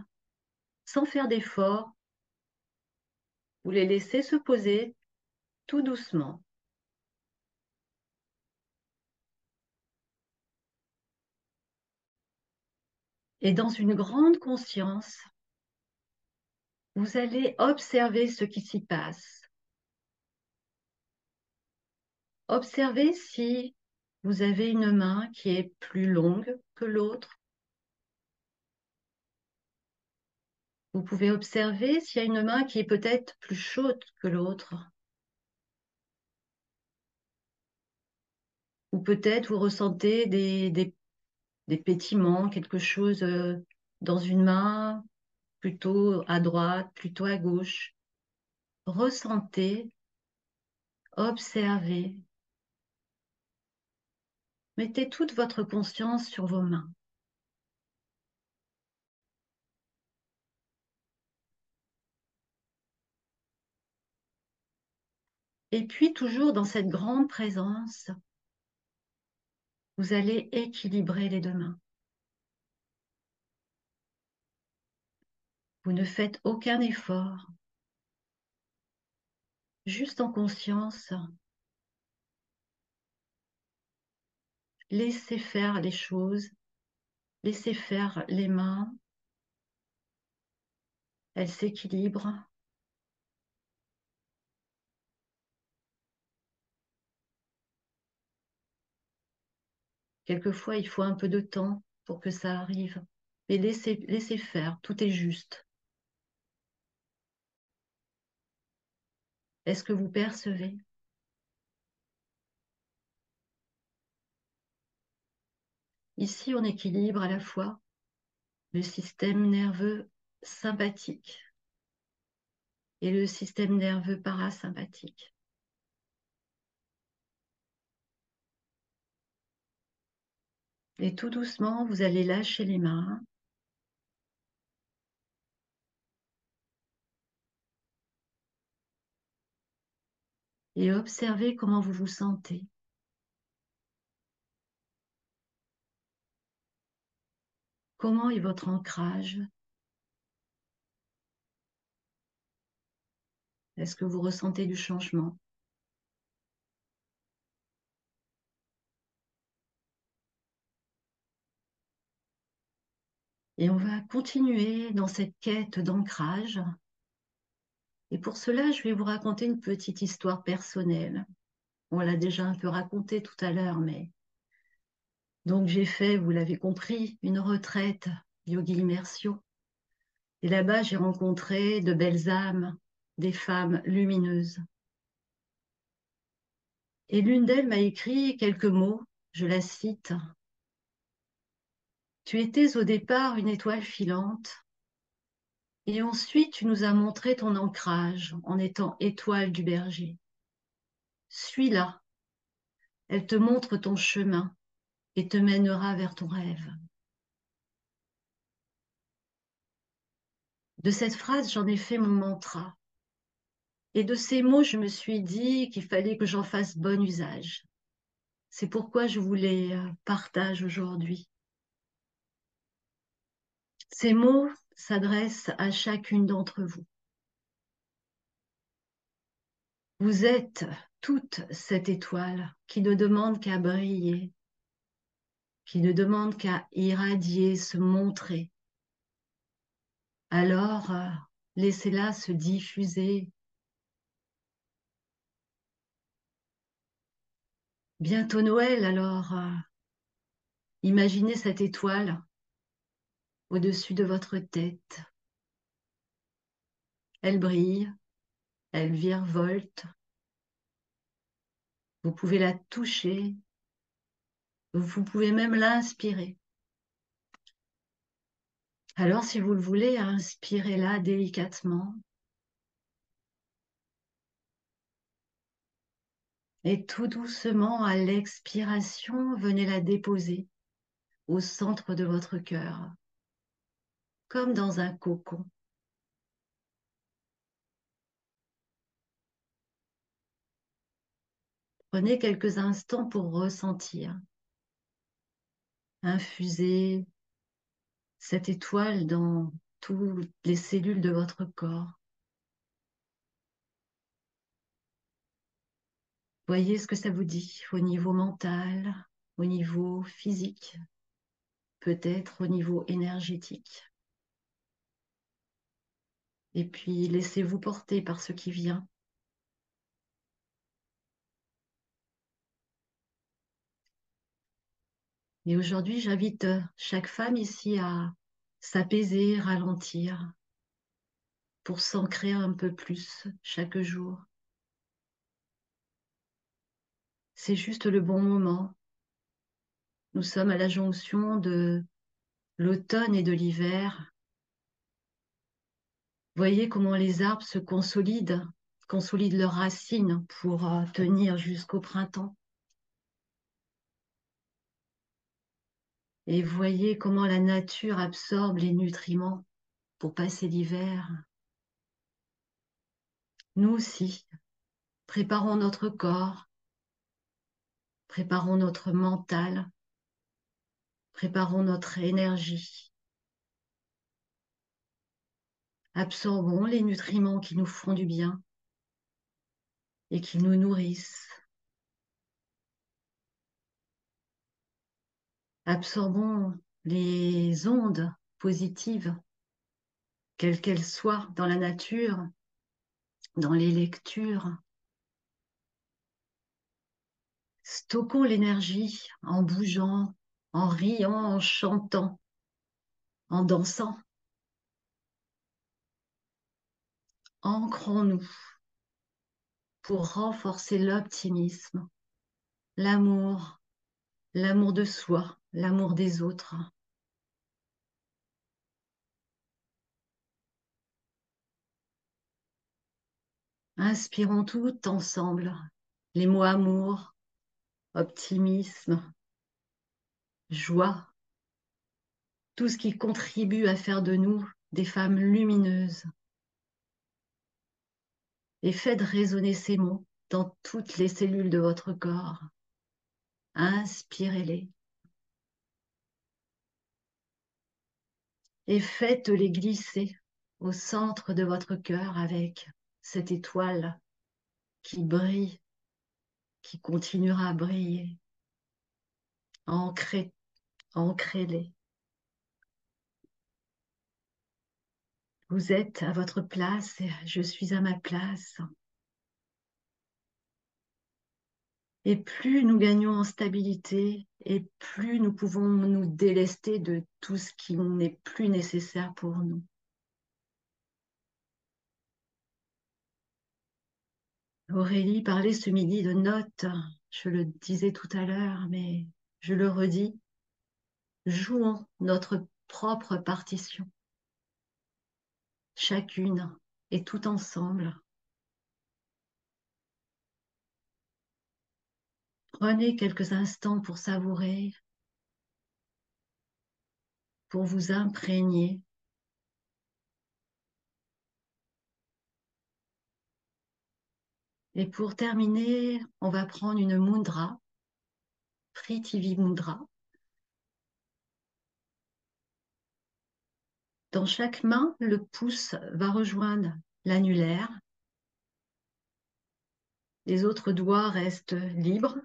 sans faire d'effort. Vous les laissez se poser tout doucement. Et dans une grande conscience, vous allez observer ce qui s'y passe. Observez si vous avez une main qui est plus longue que l'autre. Vous pouvez observer s'il y a une main qui est peut-être plus chaude que l'autre. Ou peut-être vous ressentez des, des, pétiments, quelque chose euh, dans une main, plutôt à droite, plutôt à gauche. Ressentez, observez, Mettez toute votre conscience sur vos mains. Et puis, toujours dans cette grande présence, vous allez équilibrer les deux mains. Vous ne faites aucun effort, juste en conscience, Laissez faire les choses, laissez faire les mains. Elles s'équilibrent. Quelquefois, il faut un peu de temps pour que ça arrive. Mais laissez, laissez faire, tout est juste. Est-ce que vous percevez? Ici, on équilibre à la fois le système nerveux sympathique et le système nerveux parasympathique. Et tout doucement, vous allez lâcher les mains. Et observez comment vous vous sentez. Comment est votre ancrage? Est-ce que vous ressentez du changement? Et on va continuer dans cette quête d'ancrage. Et pour cela, je vais vous raconter une petite histoire personnelle. On l'a déjà un peu raconté tout à l'heure, mais donc j'ai fait, vous l'avez compris, une retraite yogi immersion. Et là-bas, j'ai rencontré de belles âmes, des femmes lumineuses. Et l'une d'elles m'a écrit quelques mots, je la cite. Tu étais au départ une étoile filante, et ensuite tu nous as montré ton ancrage en étant étoile du berger. Suis-la, elle te montre ton chemin et te mènera vers ton rêve. De cette phrase, j'en ai fait mon mantra. Et de ces mots, je me suis dit qu'il fallait que j'en fasse bon usage. C'est pourquoi je vous les euh, partage aujourd'hui. Ces mots s'adressent à chacune d'entre vous. Vous êtes toute cette étoile qui ne demande qu'à briller, qui ne demande qu'à irradier, se montrer. Alors, euh, laissez-la se diffuser. Bientôt Noël, alors euh, imaginez cette étoile au-dessus de votre tête. Elle brille, elle virevolte. Vous pouvez la toucher, vous pouvez même l'inspirer. Alors, si vous le voulez, inspirez-la délicatement. Et tout doucement, à l'expiration, venez la déposer au centre de votre cœur, comme dans un cocon. Prenez quelques instants pour ressentir, infuser cette étoile dans toutes les cellules de votre corps. Voyez ce que ça vous dit au niveau mental, au niveau physique, peut-être au niveau énergétique. Et puis laissez-vous porter par ce qui vient. Et aujourd'hui, j'invite euh, chaque femme ici à s'apaiser, ralentir, pour s'ancrer un peu plus chaque jour. C'est juste le bon moment. Nous sommes à la jonction de l'automne et de l'hiver. Voyez comment les arbres se consolident, consolident leurs racines pour euh, tenir jusqu'au printemps. Et voyez comment la nature absorbe les nutriments pour passer l'hiver. Nous aussi, préparons notre corps, préparons notre mental, préparons notre énergie. Absorbons les nutriments qui nous font du bien et qui nous nourrissent. Absorbons les ondes positives, quelles qu'elles soient, dans la nature, dans les lectures. Stockons l'énergie en bougeant, en riant, en chantant, en dansant. Ancrons-nous pour renforcer l'optimisme, l'amour, l'amour de soi, l'amour des autres. Inspirons tout ensemble les mots amour, optimisme, joie, tout ce qui contribue à faire de nous des femmes lumineuses. Et faites résonner ces mots dans toutes les cellules de votre corps. Inspirez-les. Et faites-les glisser au centre de votre cœur avec cette étoile qui brille, qui continuera à briller. Ancrez, ancrez-les. Vous êtes à votre place je suis à ma place. Et plus nous gagnons en stabilité, et plus nous pouvons nous délester de tout ce qui n'est plus nécessaire pour nous. Aurélie parlait ce midi de notes, je le disais tout à l'heure, mais je le redis, jouons notre propre partition, chacune et tout ensemble, Prenez quelques instants pour savourer, pour vous imprégner. Et pour terminer, on va prendre une mudra, Prithvi Mudra. Dans chaque main, le pouce va rejoindre l'annulaire. Les autres doigts restent libres.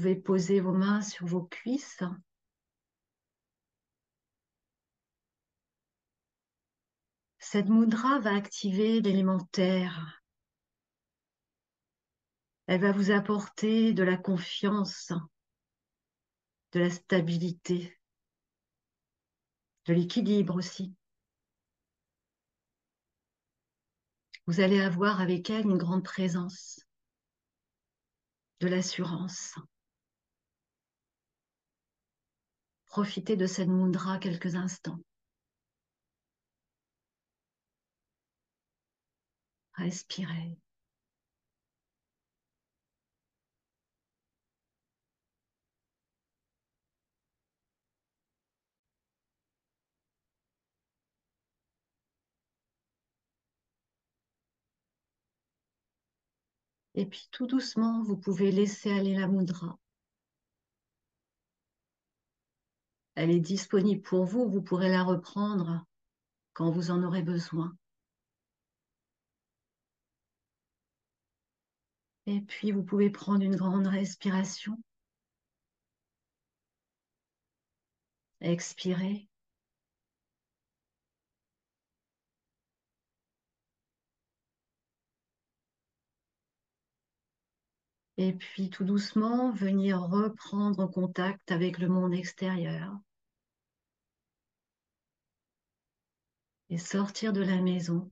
Pouvez poser vos mains sur vos cuisses. Cette mudra va activer l'élémentaire. Elle va vous apporter de la confiance, de la stabilité, de l'équilibre aussi. Vous allez avoir avec elle une grande présence, de l'assurance. Profitez de cette mudra quelques instants. Respirez. Et puis tout doucement, vous pouvez laisser aller la mudra. Elle est disponible pour vous, vous pourrez la reprendre quand vous en aurez besoin. Et puis vous pouvez prendre une grande respiration. Expirez. Et puis tout doucement, venir reprendre contact avec le monde extérieur. Et sortir de la maison.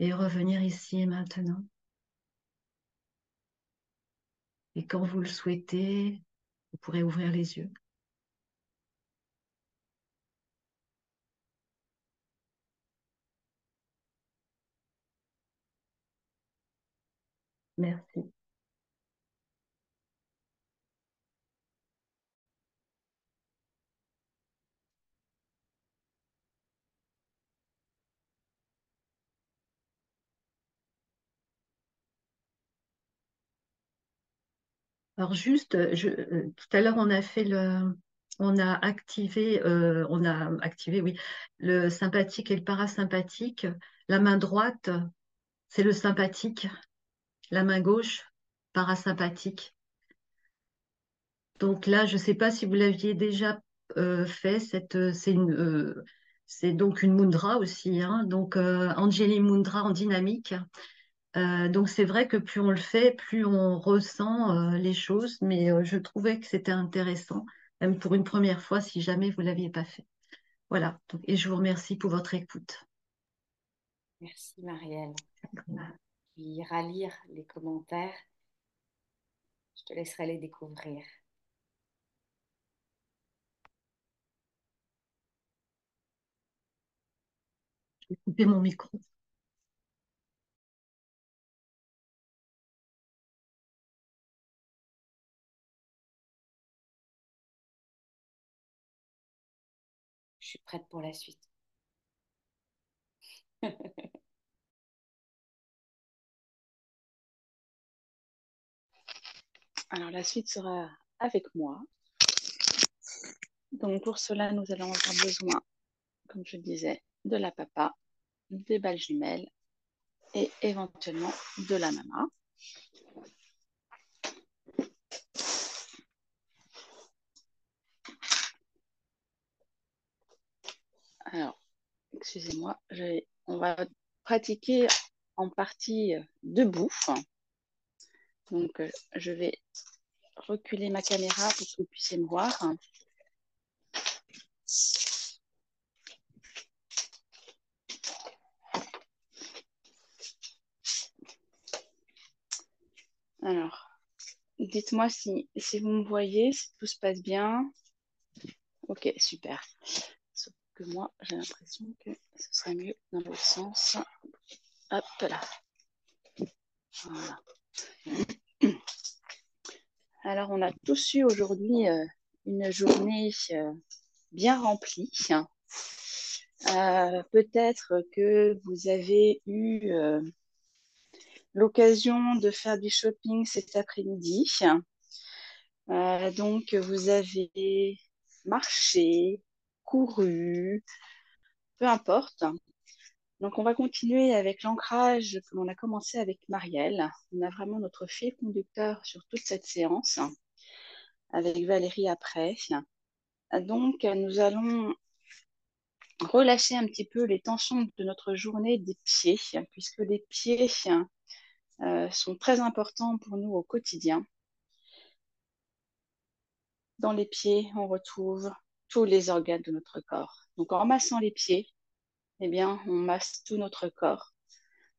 Et revenir ici et maintenant. Et quand vous le souhaitez, vous pourrez ouvrir les yeux. Merci. Alors juste, je, euh, tout à l'heure on a fait le, on a activé, euh, on a activé, oui, le sympathique et le parasympathique. La main droite, c'est le sympathique la main gauche parasympathique. Donc là, je ne sais pas si vous l'aviez déjà euh, fait, euh, c'est, euh, donc une mudra aussi, hein, donc Angeli Mudra en dynamique. Donc c'est vrai que plus on le fait, plus on ressent les choses, mais je trouvais que c'était intéressant, même pour une première fois, si jamais vous ne l'aviez pas fait. Voilà, et je vous remercie pour votre écoute. Merci Marielle puis lire les commentaires. Je te laisserai les découvrir. Je vais couper mon micro. Pour la suite. Alors la suite sera avec moi. Donc pour cela, nous allons avoir besoin, comme je disais, de la papa, des balles jumelles et éventuellement de la mama. Alors, excusez-moi, on va pratiquer en partie debout. Donc, euh, je vais reculer ma caméra pour que vous puissiez me voir. Alors, dites-moi si, si vous me voyez, si tout se passe bien. Ok, super. Que moi, j'ai l'impression que ce serait mieux dans l'autre sens. Hop là. Voilà. Alors, on a tous eu aujourd'hui euh, une journée euh, bien remplie. Euh, peut-être que vous avez eu l'occasion de faire du shopping cet après-midi. Donc, vous avez marché, couru, peu importe. Donc, on va continuer avec l'ancrage que l'on a commencé avec Marielle. On a vraiment notre fil conducteur sur toute cette séance, avec Valérie après. Donc, nous allons relâcher un petit peu les tensions de notre journée des pieds, puisque les pieds euh, sont très importants pour nous au quotidien. Dans les pieds, on retrouve tous les organes de notre corps. Donc en massant les pieds, eh bien, on masse tout notre corps.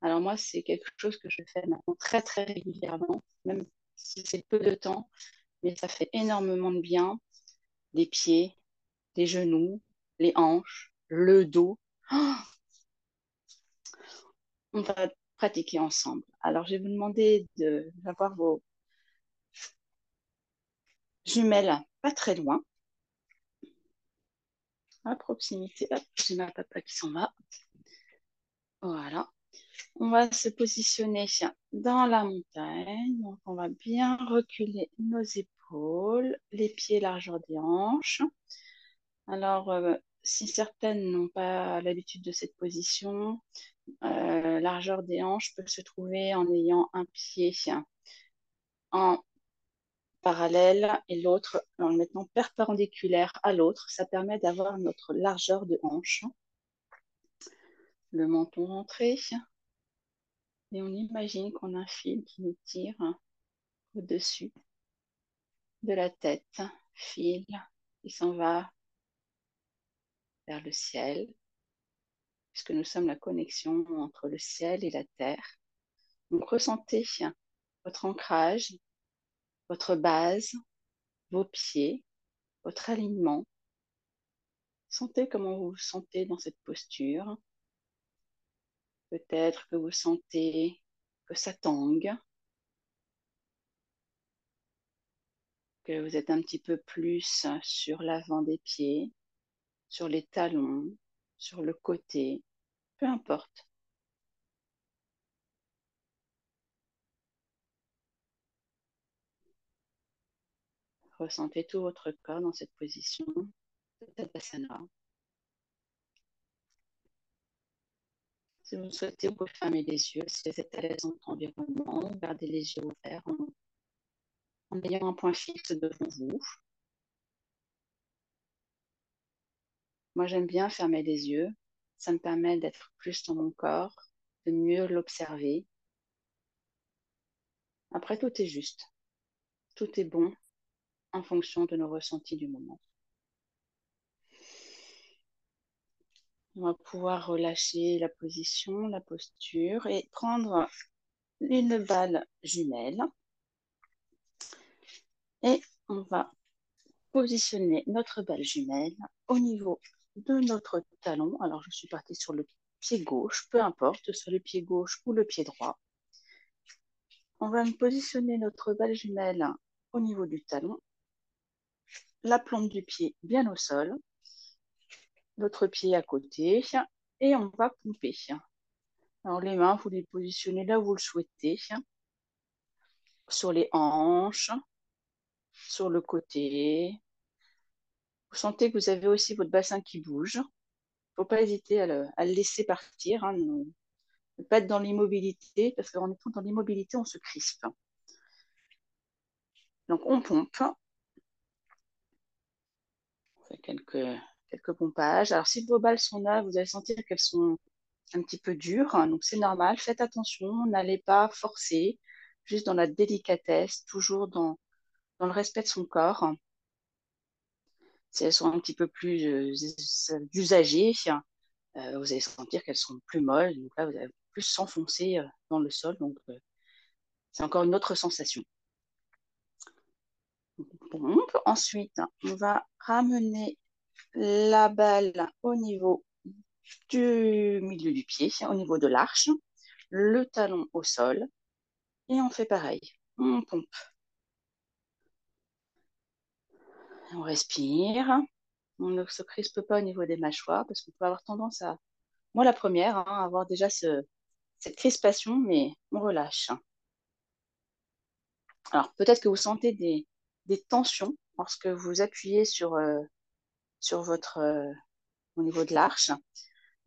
Alors moi, c'est quelque chose que je fais maintenant très très régulièrement, même si c'est peu de temps, mais ça fait énormément de bien. Les pieds, les genoux, les hanches, le dos. on va pratiquer ensemble. Alors, je vais vous demander d'avoir vos jumelles pas très loin. Proximité, ma papa qui s'en va. Voilà. On va se positionner dans la montagne. Donc, on va bien reculer nos épaules, les pieds largeur des hanches. Alors, euh, si certaines n'ont pas l'habitude de cette position, euh, largeur des hanches peut se trouver en ayant un pied en parallèle et l'autre en le mettant perpendiculaire à l'autre. Ça permet d'avoir notre largeur de hanche. Le menton rentré. Et on imagine qu'on a un fil qui nous tire au-dessus de la tête. Fil qui s'en va vers le ciel, puisque nous sommes la connexion entre le ciel et la terre. Donc ressentez votre ancrage, votre base, vos pieds, votre alignement. Sentez comment vous vous sentez dans cette posture. Peut-être que vous sentez que ça tangue, que vous êtes un petit peu plus sur l'avant des pieds, sur les talons, sur le côté, peu importe. Ressentez tout votre corps dans cette position de Tadasana. Si vous souhaitez, vous pouvez fermer les yeux. Si vous êtes à l'aise dans votre environnement, gardez les yeux ouverts en ayant un point fixe devant vous. Moi, j'aime bien fermer les yeux. Ça me permet d'être plus dans mon corps, de mieux l'observer. Après, tout est juste. Tout est bon en fonction de nos ressentis du moment. On va pouvoir relâcher la position, la posture et prendre une balle jumelle. Et on va positionner notre balle jumelle au niveau de notre talon. Alors, je suis partie sur le pied gauche, peu importe, sur le pied gauche ou le pied droit. On va positionner notre balle jumelle au niveau du talon, la plante du pied bien au sol, notre pied à côté, et on va pomper. Alors, les mains, vous les positionnez là où vous le souhaitez, sur les hanches, sur le côté, vous sentez que vous avez aussi votre bassin qui bouge. Il ne faut pas hésiter à le, laisser partir, hein, ne, pas être dans l'immobilité, parce qu'en étant dans l'immobilité, on se crispe. Donc on pompe. Quelques, quelques pompages. Alors si vos balles sont là, vous allez sentir qu'elles sont un petit peu dures, hein, donc c'est normal. Faites attention, n'allez pas forcer, juste dans la délicatesse, toujours dans, dans le respect de son corps si elles sont un petit peu plus euh, usagées, euh, vous allez sentir qu'elles sont plus molles. Donc là, vous allez plus s'enfoncer euh, dans le sol. Donc, c'est encore une autre sensation. Ensuite, on va ramener la balle au niveau du milieu du pied, au niveau de l'arche, le talon au sol. Et on fait pareil. On pompe. On respire. on ne se crispe pas au niveau des mâchoires parce qu'on peut avoir tendance à, moi la première, hein, avoir déjà cette crispation, mais on relâche. Alors peut-être que vous sentez des, tensions lorsque vous appuyez sur, euh, votre, euh, au niveau de l'arche.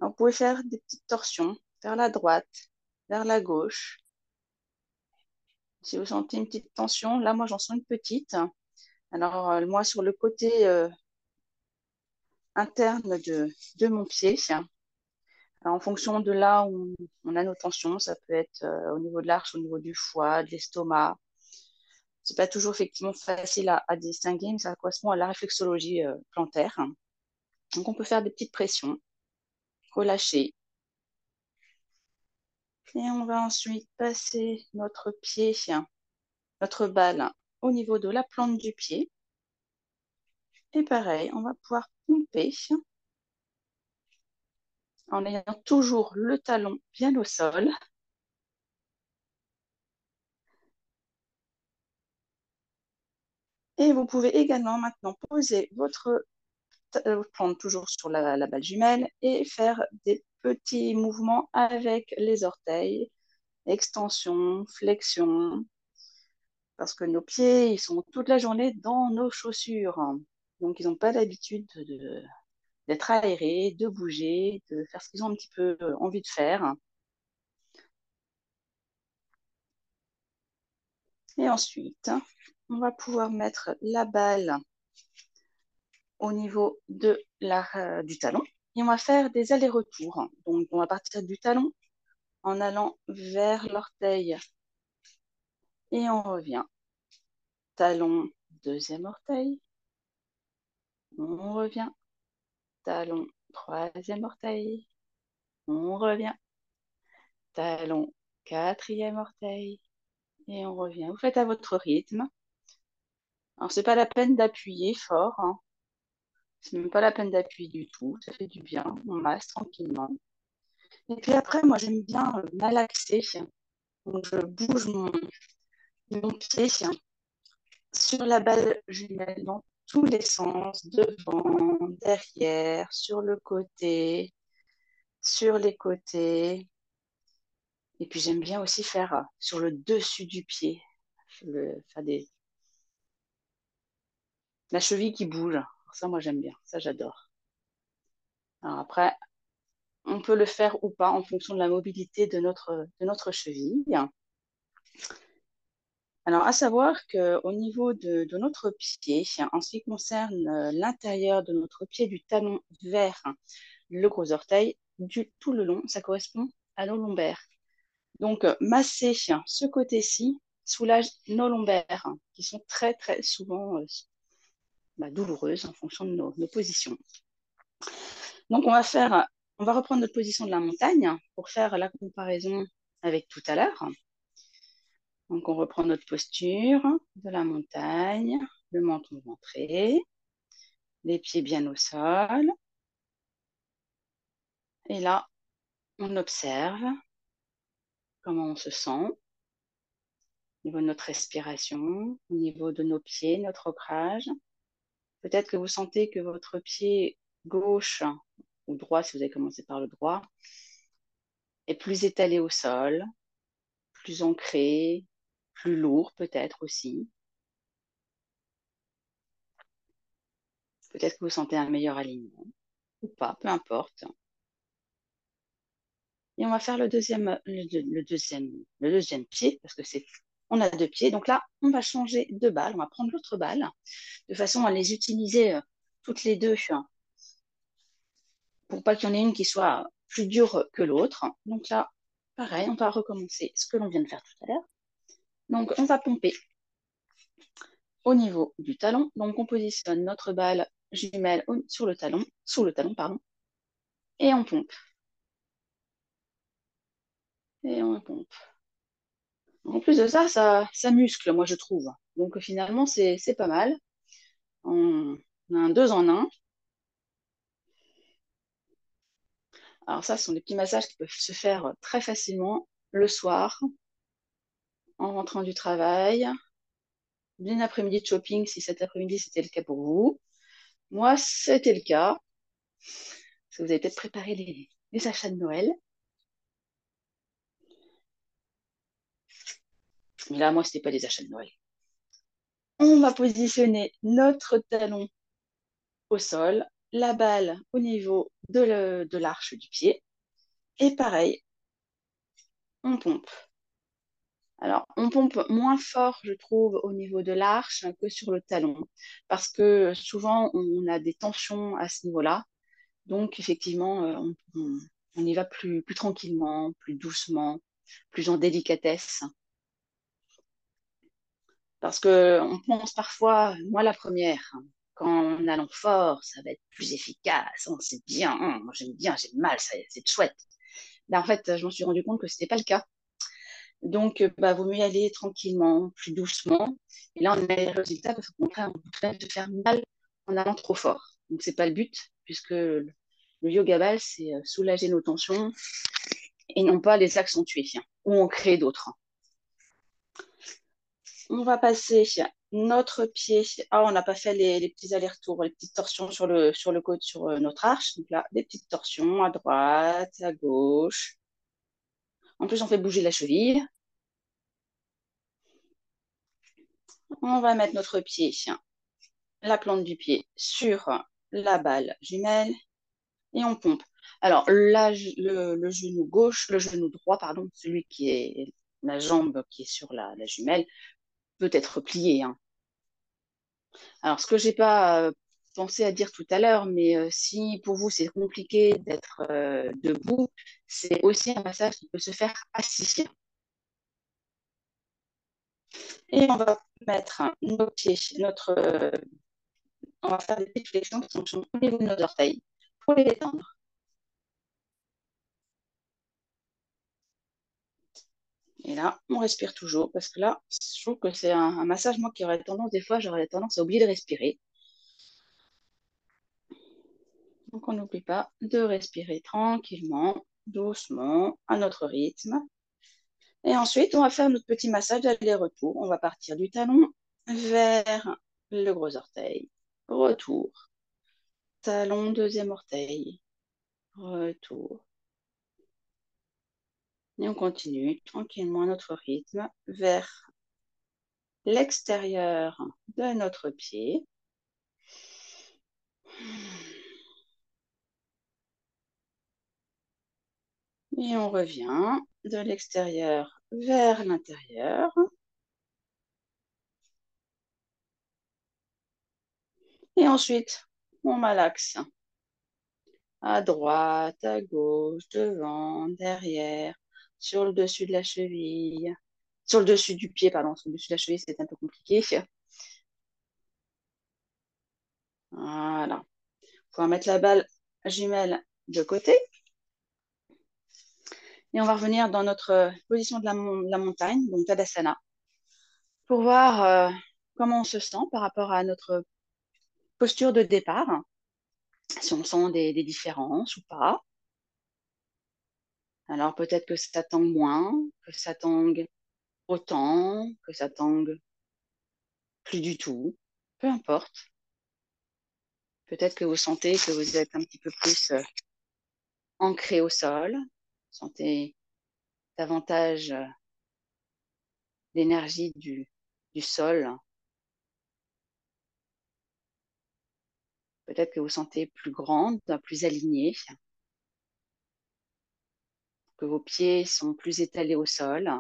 Vous pouvez faire des petites torsions vers la droite, vers la gauche. Si vous sentez une petite tension, là moi j'en sens une petite. Alors euh, moi sur le côté interne de, mon pied, en fonction de là où on a nos tensions, ça peut être au niveau de l'arche, au niveau du foie, de l'estomac. C'est pas toujours effectivement facile à, distinguer, mais ça correspond à la réflexologie euh, plantaire. Donc on peut faire des petites pressions, relâcher. Et on va ensuite passer notre pied, notre balle au niveau de la plante du pied. Et pareil, on va pouvoir pomper en ayant toujours le talon bien au sol. Et vous pouvez également maintenant poser votre plante toujours sur la, la, balle jumelle et faire des petits mouvements avec les orteils, extension, flexion, parce que nos pieds, ils sont toute la journée dans nos chaussures. Donc, ils n'ont pas l'habitude de, d'être aérés, de bouger, de faire ce qu'ils ont un petit peu euh, envie de faire. Et ensuite, on va pouvoir mettre la balle au niveau de la, euh, du talon et on va faire des allers-retours. Donc, on va partir du talon en allant vers l'orteil et on revient. Talon, deuxième orteil. On revient talon, troisième orteil. On revient. Talon, quatrième orteil. Et on revient. Vous faites à votre rythme. Alors, c'est pas la peine d'appuyer fort. Hein. C'est même pas la peine d'appuyer du tout. Ça fait du bien. On masse tranquillement. Et puis après, moi, j'aime bien euh, malaxer. Donc, je bouge mon, pied sur la balle jumelle dans tous les sens, devant, derrière, sur le côté, sur les côtés. Et puis j'aime bien aussi faire sur le dessus du pied, faire des... la cheville qui bouge. Ça, moi j'aime bien, ça j'adore. Après, on peut le faire ou pas en fonction de la mobilité de notre, de notre cheville. Alors, à savoir qu'au niveau de, notre pied, en ce qui concerne euh, l'intérieur de notre pied, du talon vers le gros orteil, du, tout le long, ça correspond à nos lombaires. Donc, euh, masser ce côté-ci soulage nos lombaires, qui sont très, très souvent euh, bah, douloureuses en fonction de nos, nos, positions. Donc, on va faire, on va reprendre notre position de la montagne pour faire la comparaison avec tout à l'heure. Donc, on reprend notre posture de la montagne, le menton ventré, les pieds bien au sol. Et là, on observe comment on se sent au niveau de notre respiration, au niveau de nos pieds, notre ancrage. Peut-être que vous sentez que votre pied gauche ou droit, si vous avez commencé par le droit, est plus étalé au sol, plus ancré, plus lourd peut-être aussi. Peut-être que vous sentez un meilleur alignement ou pas, peu importe. Et on va faire le deuxième, le, deuxième, le deuxième pied, parce que c'est, on a deux pieds. Donc là, on va changer de balle. On va prendre l'autre balle, de façon à les utiliser euh, toutes les deux, hein, pour pas qu'il y en ait une qui soit plus dure que l'autre. Donc là, pareil, on va recommencer ce que l'on vient de faire tout à l'heure. Donc, on va pomper au niveau du talon. Donc, on positionne notre balle jumelle sur le talon, sous le talon, pardon, et on pompe. Et on pompe. En plus de ça, ça, muscle, moi, je trouve. Donc, finalement, c'est pas mal. On a un deux en un. Alors ça, ce sont des petits massages qui peuvent se faire très facilement le soir, en rentrant du travail, bien après-midi de shopping si cet après-midi c'était le cas pour vous. Moi, c'était le cas. Parce que vous avez peut-être préparé les achats de Noël. Mais là, moi, ce n'était pas des achats de Noël. On va positionner notre talon au sol, la balle au niveau de l'arche du pied. Et pareil, on pompe. Alors, on pompe moins fort, je trouve, au niveau de l'arche que sur le talon, parce que souvent, on a des tensions à ce niveau-là. Donc, effectivement, euh, on, y va plus, plus tranquillement, plus doucement, plus en délicatesse. Parce qu'on pense parfois, moi la première, quand on allons fort, ça va être plus efficace, c'est bien, moi j'aime bien, j'aime mal, c'est chouette. Là, en fait, je m'en suis rendu compte que ce n'était pas le cas. Donc, il bah, vaut mieux y aller tranquillement, plus doucement. Et là, on a les résultats parce qu'au contraire, on peut se faire mal en allant trop fort. Donc, ce n'est pas le but, puisque le yoga ball, c'est euh, soulager nos tensions et non pas les accentuer ou en créer d'autres. On va passer notre pied. Ah, on n'a pas fait les, petits allers-retours, les petites torsions sur le, sur le côté, sur euh, notre arche. Donc là, des petites torsions à droite, à gauche. En plus, on fait bouger la cheville. On va mettre notre pied, la plante du pied sur la balle jumelle et on pompe. Alors, le, genou gauche, le genou droit, pardon, celui qui est la jambe qui est sur la, jumelle, peut être plié. Hein. Alors, ce que j'ai pas euh, pensé à dire tout à l'heure, mais euh, si pour vous c'est compliqué d'être euh, debout, c'est aussi un massage qui peut se faire assis. Et on va mettre nos pieds, notre, on va faire des petites flexions qui sont au niveau de nos orteils pour les détendre. Et là, on respire toujours parce que là, je trouve que c'est un, massage, moi, qui aurait tendance, des fois, j'aurais tendance à oublier de respirer. Donc, on n'oublie pas de respirer tranquillement, doucement, à notre rythme. Et ensuite, on va faire notre petit massage d'aller-retour. On va partir du talon vers le gros orteil. Retour. Talon, deuxième orteil. Retour. Et on continue tranquillement notre rythme vers l'extérieur de notre pied. Et on revient de l'extérieur vers l'intérieur. Et ensuite, on malaxe à droite, à gauche, devant, derrière, sur le dessus de la cheville, sur le dessus du pied, pardon, sur le dessus de la cheville, c'est un peu compliqué. Voilà. On va mettre la balle jumelle de côté. Et on va revenir dans notre position de la, montagne, donc Tadasana, pour voir euh, comment on se sent par rapport à notre posture de départ, si on sent des différences ou pas. Alors peut-être que ça tangue moins, que ça tangue autant, que ça tangue plus du tout, peu importe. Peut-être que vous sentez que vous êtes un petit peu plus euh, ancré au sol, sentez davantage euh, l'énergie du, du sol. Peut-être que vous sentez plus grande, plus alignée que vos pieds sont plus étalés au sol.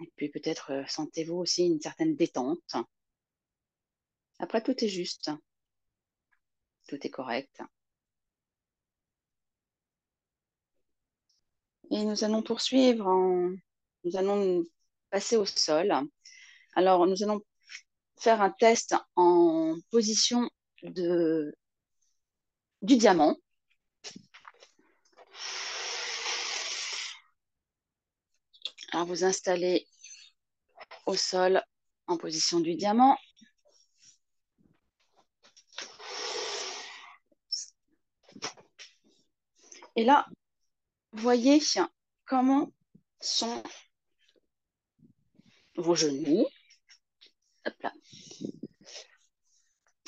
Et puis peut-être euh, sentez-vous aussi une certaine détente. Après, tout est juste. Tout est correct. Et nous allons poursuivre Nous allons passer au sol. Alors, nous allons faire un test en position du diamant. Alors, vous installez au sol en position du diamant. Et là, voyez comment sont vos genoux.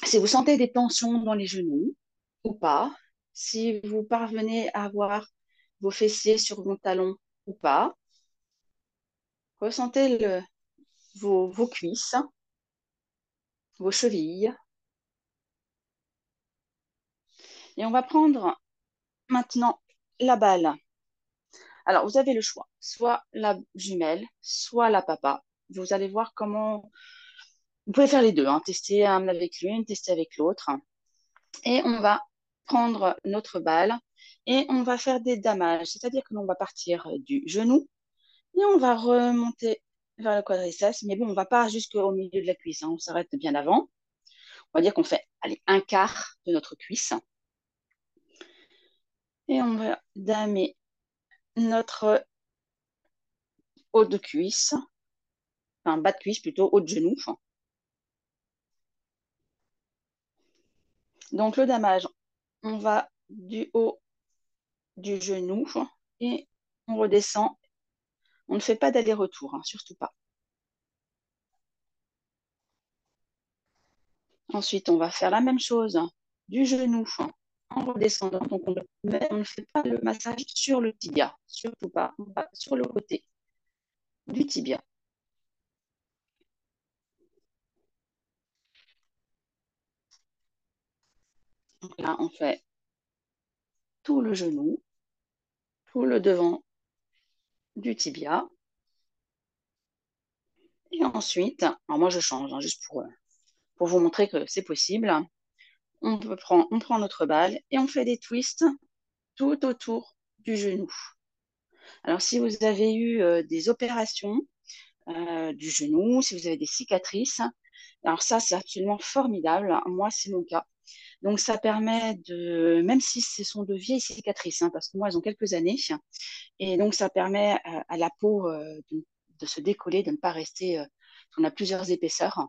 Si vous sentez des tensions dans les genoux ou pas, si vous parvenez à avoir vos fessiers sur vos talons ou pas, ressentez vos, cuisses, vos chevilles. Et on va prendre maintenant la balle. Alors, vous avez le choix, soit la jumelle, soit la papa. Vous allez voir comment... Vous pouvez faire les deux, hein. tester avec l'une, tester avec l'autre. Et on va prendre notre balle et on va faire des damages, c'est-à-dire que l'on va partir du genou et on va remonter vers le quadriceps, mais bon, on ne va pas jusqu'au milieu de la cuisse, hein. on s'arrête bien avant. On va dire qu'on fait un quart de notre cuisse. Et on va damer notre haut de cuisse, enfin bas de cuisse plutôt, haut de genou. Donc le damage, on va du haut du genou et on redescend. On ne fait pas d'aller-retour, hein, surtout pas. Ensuite, on va faire la même chose du genou en redescendant. Donc, on ne, fait pas le massage sur le tibia, surtout pas. On va sur le côté du tibia. Là, on fait tout le genou, tout le devant du tibia. Et ensuite, alors moi je change, hein, juste pour, pour vous montrer que c'est possible on prend notre balle et on fait des twists tout autour du genou. Alors, si vous avez eu euh, des opérations euh, du genou, si vous avez des cicatrices, alors ça, c'est absolument formidable. Moi, c'est mon cas. Donc, ça permet de, même si ce sont de vieilles cicatrices, hein, parce que moi, elles ont quelques années, et donc ça permet euh, à, la peau de, de, se décoller, de ne pas rester, on a plusieurs épaisseurs.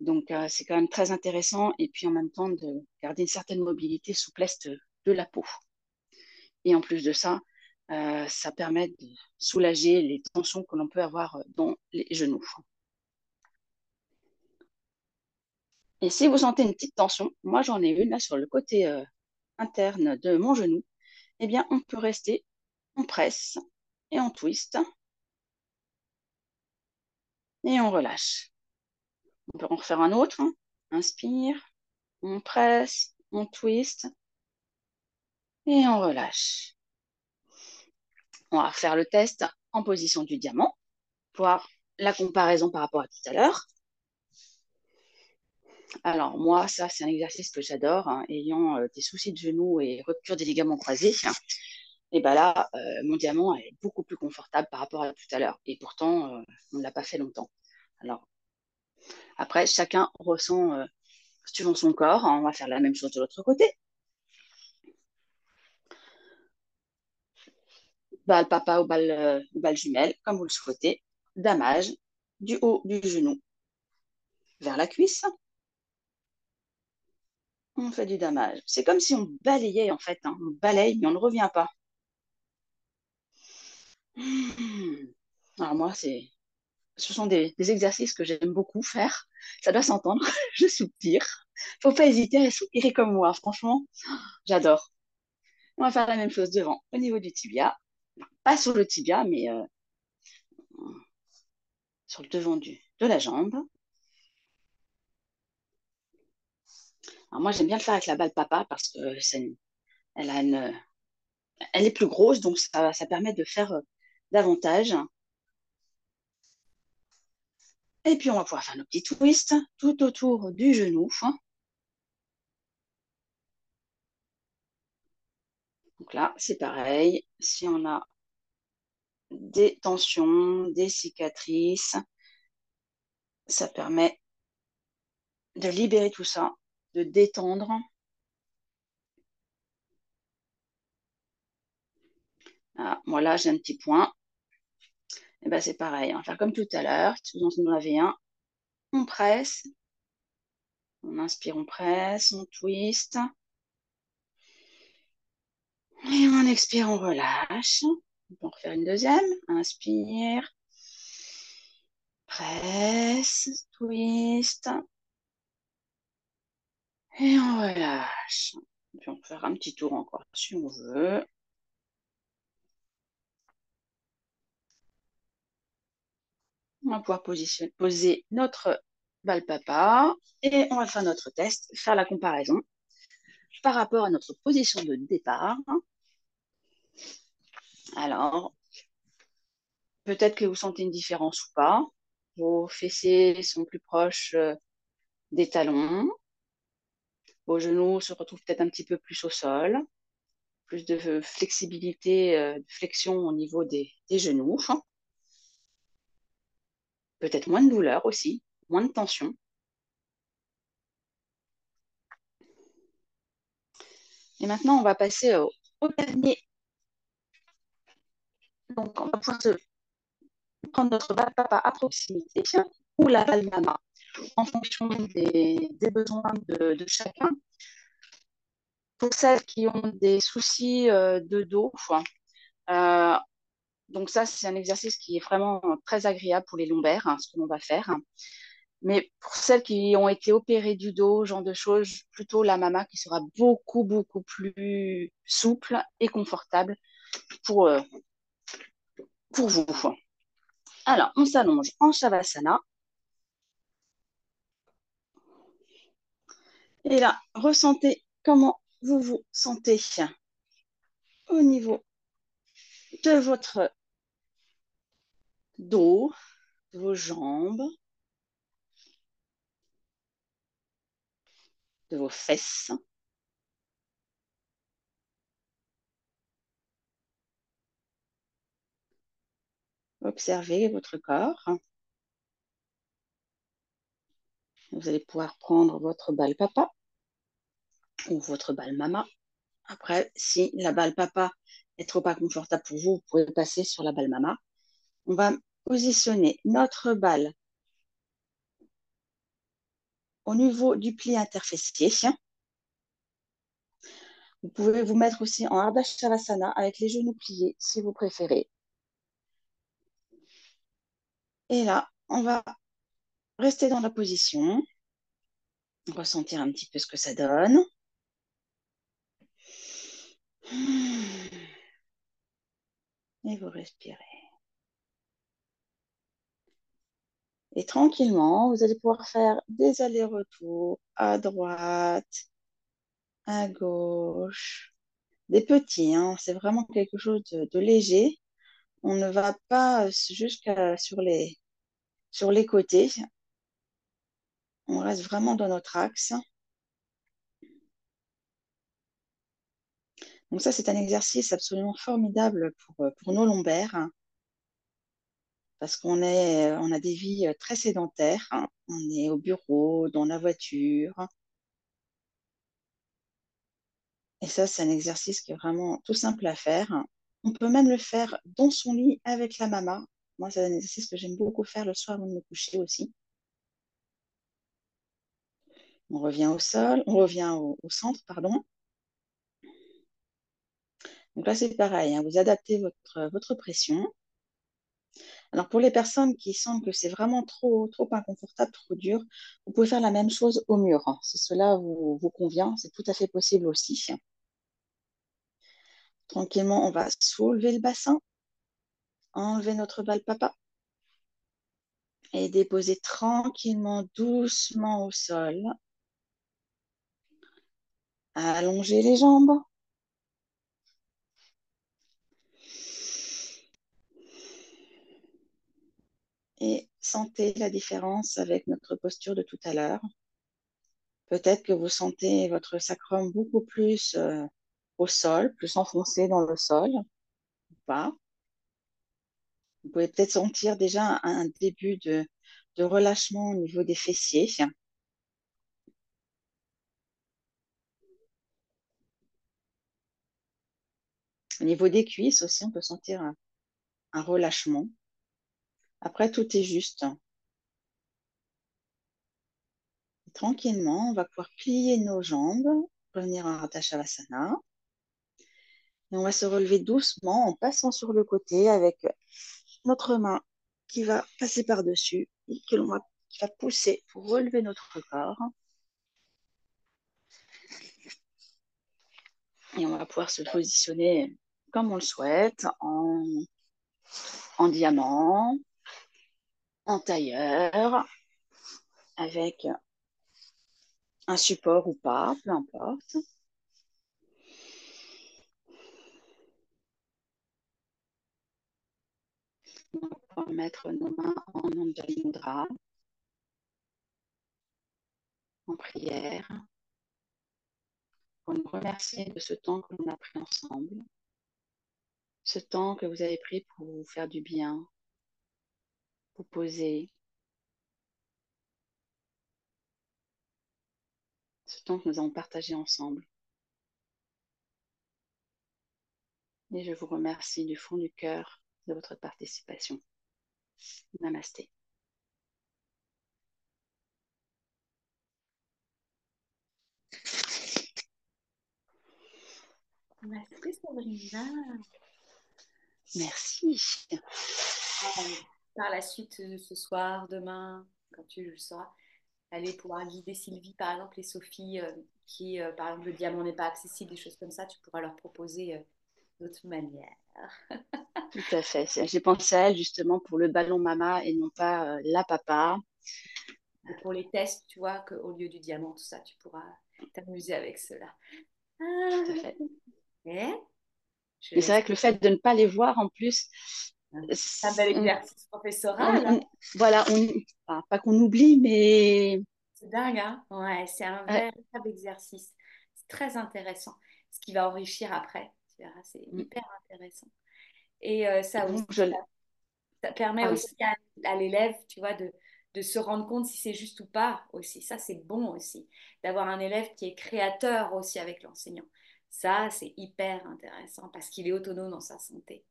Donc, euh, c'est quand même très intéressant et puis en même temps de garder une certaine mobilité, souplesse de, la peau. Et en plus de ça, euh, ça permet de soulager les tensions que l'on peut avoir dans les genoux. Et si vous sentez une petite tension, moi j'en ai une là sur le côté euh, interne de mon genou, eh bien on peut rester, on presse et on twist et on relâche. On peut en refaire un autre. Hein. Inspire, on presse, on twist et on relâche. On va faire le test en position du diamant, voir la comparaison par rapport à tout à l'heure. Alors moi, ça c'est un exercice que j'adore, hein, ayant des soucis de genoux et rupture des ligaments croisés. et bien là, euh, mon diamant est beaucoup plus confortable par rapport à tout à l'heure. Et pourtant, euh, on ne l'a pas fait longtemps. Alors, après, chacun ressent suivant son corps. On va faire la même chose de l'autre côté. Balle papa ou balle, euh, balle jumelle, comme vous le souhaitez. Damage du haut du genou vers la cuisse. On fait du damage. C'est comme si on balayait en fait. Hein. On balaye, mais on ne revient pas. Alors moi, c'est ce sont des, exercices que j'aime beaucoup faire. Ça doit s'entendre. je soupire. Faut pas hésiter à soupirer comme moi. Franchement, j'adore. On va faire la même chose devant, au niveau du tibia. Pas sur le tibia, mais euh, sur le devant du, de la jambe. Alors moi, j'aime bien le faire avec la balle papa parce que elle, elle est plus grosse, donc ça, ça permet de faire euh, davantage. Et puis, on va pouvoir faire nos petits twists tout autour du genou. Donc là, c'est pareil. Si on a des tensions, des cicatrices, ça permet de libérer tout ça, de détendre. Ah, moi j'ai un petit point. Et eh ben, c'est pareil, on va faire comme tout à l'heure. Vous en avez un, on presse. On inspire, on presse, on twist. Et on expire, on relâche. On peut en refaire une deuxième. Inspire. presse, twist. Et on relâche. Puis on peut faire un petit tour encore si on veut. On va pouvoir poser notre balle papa et on va faire notre test, faire la comparaison par rapport à notre position de départ. Alors, peut-être que vous sentez une différence ou pas. Vos fessiers sont plus proches euh, des talons. Vos genoux se retrouvent peut-être un petit peu plus au sol. Plus de flexibilité, euh, de flexion au niveau des, genoux. Peut-être moins de douleur aussi, moins de tension. Et maintenant, on va passer au, dernier. Donc, on va pouvoir prendre notre papa à proximité ou la balle mama en fonction des, besoins de, chacun. Pour celles qui ont des soucis euh, de dos, euh, donc ça, c'est un exercice qui est vraiment très agréable pour les lombaires, hein, ce que l'on va faire. Mais pour celles qui ont été opérées du dos, genre de choses, plutôt la mama qui sera beaucoup, beaucoup plus souple et confortable pour, euh, pour vous. Alors, on s'allonge en Shavasana. Et là, ressentez comment vous vous sentez au niveau de votre dos, de vos jambes, de vos fesses. Observez votre corps. Vous allez pouvoir prendre votre balle papa ou votre balle mama. Après, si la balle papa est trop inconfortable pour vous, vous pouvez passer sur la balle mama. On va positionner notre balle au niveau du pli interfessier. Vous pouvez vous mettre aussi en Ardha Shavasana avec les genoux pliés si vous préférez. Et là, on va rester dans la position, ressentir un petit peu ce que ça donne. Et vous respirez. Et tranquillement, vous allez pouvoir faire des allers-retours à droite, à gauche, des petits. Hein. C'est vraiment quelque chose de léger on ne va pas jusqu'à sur les côtés. On reste vraiment dans notre axe. Donc ça, c'est un exercice absolument formidable pour, pour nos lombaires parce qu'on on a des vies très sédentaires. On est au bureau, dans la voiture. Et ça, c'est un exercice qui est vraiment tout simple à faire. On peut même le faire dans son lit avec la mama. Moi, c'est un exercice que j'aime beaucoup faire le soir avant de me coucher aussi. On revient au sol, on revient au, centre, pardon. Donc là, c'est pareil, hein. vous adaptez votre, pression. Alors pour les personnes qui sentent que c'est vraiment trop, trop inconfortable, trop dur, vous pouvez faire la même chose au mur. Si cela vous, vous convient, c'est tout à fait possible aussi. Tranquillement, on va soulever le bassin, enlever notre balle papa et déposer tranquillement, doucement au sol. Allonger les jambes. Et sentez la différence avec notre posture de tout à l'heure. Peut-être que vous sentez votre sacrum beaucoup plus euh, au sol, plus enfoncé dans le sol ou pas. Vous pouvez peut-être sentir déjà un début de, relâchement au niveau des fessiers. Au niveau des cuisses aussi, on peut sentir un, relâchement. Après, tout est juste. tranquillement, on va pouvoir plier nos jambes, revenir en Ratachavasana on va se relever doucement en passant sur le côté avec notre main qui va passer par-dessus et que l'on va pousser pour relever notre corps. Et on va pouvoir se positionner comme on le souhaite, en, en diamant, en tailleur, avec un support ou pas, peu importe. On va mettre nos mains en Anjali Mudra, en prière, pour nous remercier de ce temps que l'on a pris ensemble, ce temps que vous avez pris pour vous faire du bien, vous poser, ce temps que nous avons partagé ensemble. Et je vous remercie du fond du cœur de votre participation. Namasté. Merci. Par la suite, euh, ce soir, demain, quand tu le sauras, aller pouvoir guider Sylvie, par exemple, et Sophie, euh, qui, euh, par exemple, le diamant n'est pas accessible, des choses comme ça, tu pourras leur proposer d'autres manières. Tout à fait. J'ai pensé à elle justement pour le ballon mama et non pas la papa. Et pour les tests, tu vois, qu'au lieu du diamant, tout ça, tu pourras t'amuser avec cela. Tout à fait. Et Mais c'est vrai que le fait de ne pas les voir en plus. C'est un bel exercice professoral. on- voilà, pas qu'on oublie, mais C'est dingue, hein? Ouais, c'est un Ouais. véritable exercice. C'est très intéressant. Ce qui va enrichir après. Tu verras, c'est Mm. hyper intéressant. Et euh, ça aussi, donc je ça, ça permet Ah oui. aussi à, à l'élève, tu vois, de, de se rendre compte si c'est juste ou pas aussi. Ça, c'est bon aussi. D'avoir un élève qui est créateur aussi avec l'enseignant. Ça, c'est hyper intéressant parce qu'il est autonome dans sa santé.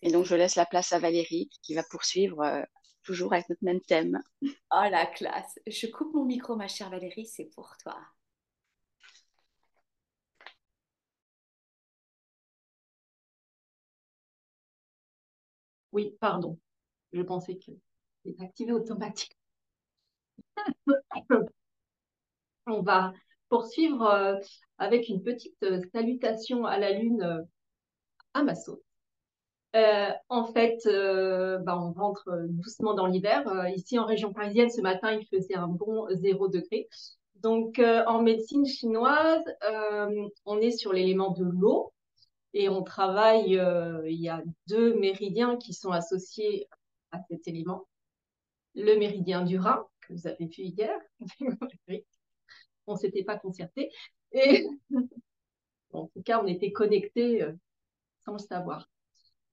Et donc, je laisse la place à Valérie qui va poursuivre euh, toujours avec notre même thème. Oh la classe. Je coupe mon micro, ma chère Valérie, c'est pour toi. Oui, pardon. Je pensais que c'était activé automatiquement. On va poursuivre euh, avec une petite euh, salutation à la lune euh, à. Euh, en fait, bah, on rentre doucement dans l'hiver. Ici, en région parisienne, ce matin, il faisait un bon zéro degré. Donc, en médecine chinoise, on est sur l'élément de l'eau et on travaille. il y a deux méridiens qui sont associés à cet élément. Le méridien du Rhin, que vous avez vu hier. on s'était pas concerté. Et en tout cas, on était connectés euh, sans le savoir.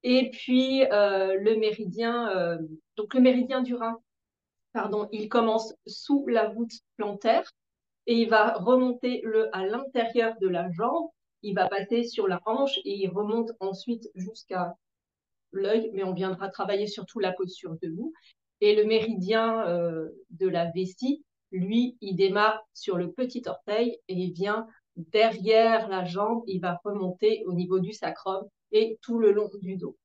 Et puis euh, le méridien, euh, donc le méridien du Rhin, pardon, il commence sous la voûte plantaire et il va remonter le à l'intérieur de la jambe. Il va passer sur la hanche et il remonte ensuite jusqu'à l'œil, mais on viendra travailler surtout la posture debout. Et le méridien de la vessie, lui, il démarre sur le petit orteil et il vient derrière la jambe, il va remonter au niveau du sacrum et tout le long du dos.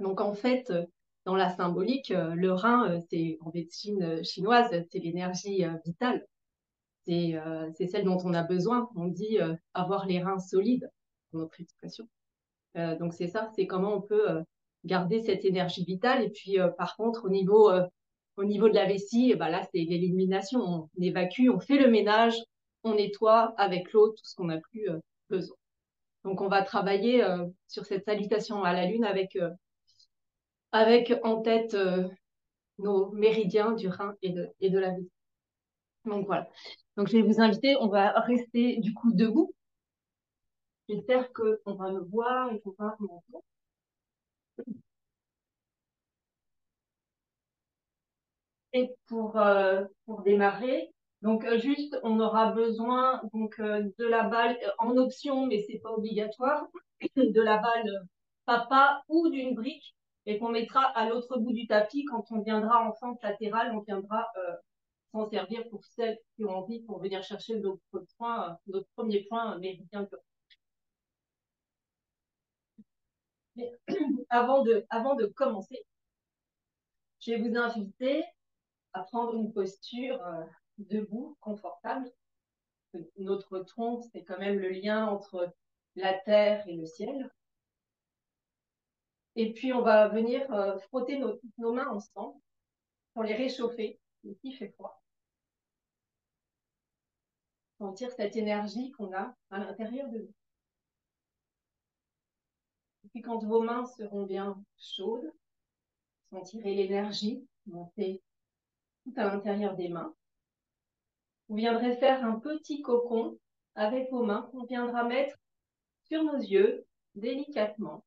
Donc en fait, euh, dans la symbolique, euh, le rein, euh, c'est en médecine chinoise, c'est l'énergie vitale. C'est c'est celle dont on a besoin. On dit avoir les reins solides, dans notre expression. donc c'est ça, c'est comment on peut garder cette énergie vitale. Et puis par contre, au niveau, au niveau de la vessie, bah là, c'est l'élimination. On évacue, on fait le ménage, on nettoie avec l'eau tout ce qu'on n'a plus besoin. Donc, on va travailler euh, sur cette salutation à la Lune avec, euh, avec en tête euh, nos méridiens du Rhin et de, et de la vie. Donc, voilà. Donc, je vais vous inviter, on va rester du coup debout. J'espère qu'on va me voir et qu'on va m'entendre. Et pour, pour démarrer, donc juste, on aura besoin donc de la balle en option, mais c'est pas obligatoire, de la balle papa ou d'une brique et qu'on mettra à l'autre bout du tapis quand on viendra en fente latérale, on viendra euh, s'en servir pour celles qui ont envie pour venir chercher notre point, notre premier point méridien. Mais avant de, avant de commencer, je vais vous inviter à prendre une posture euh, debout, confortable. Notre tronc, c'est quand même le lien entre la terre et le ciel. Et puis, on va venir euh, frotter nos, mains ensemble pour les réchauffer. Ici, il fait froid. Sentir cette énergie qu'on a à l'intérieur de nous. Et puis, quand vos mains seront bien chaudes, sentirez l'énergie monter tout à l'intérieur des mains. Vous viendrez faire un petit cocon avec vos mains qu'on viendra mettre sur nos yeux délicatement.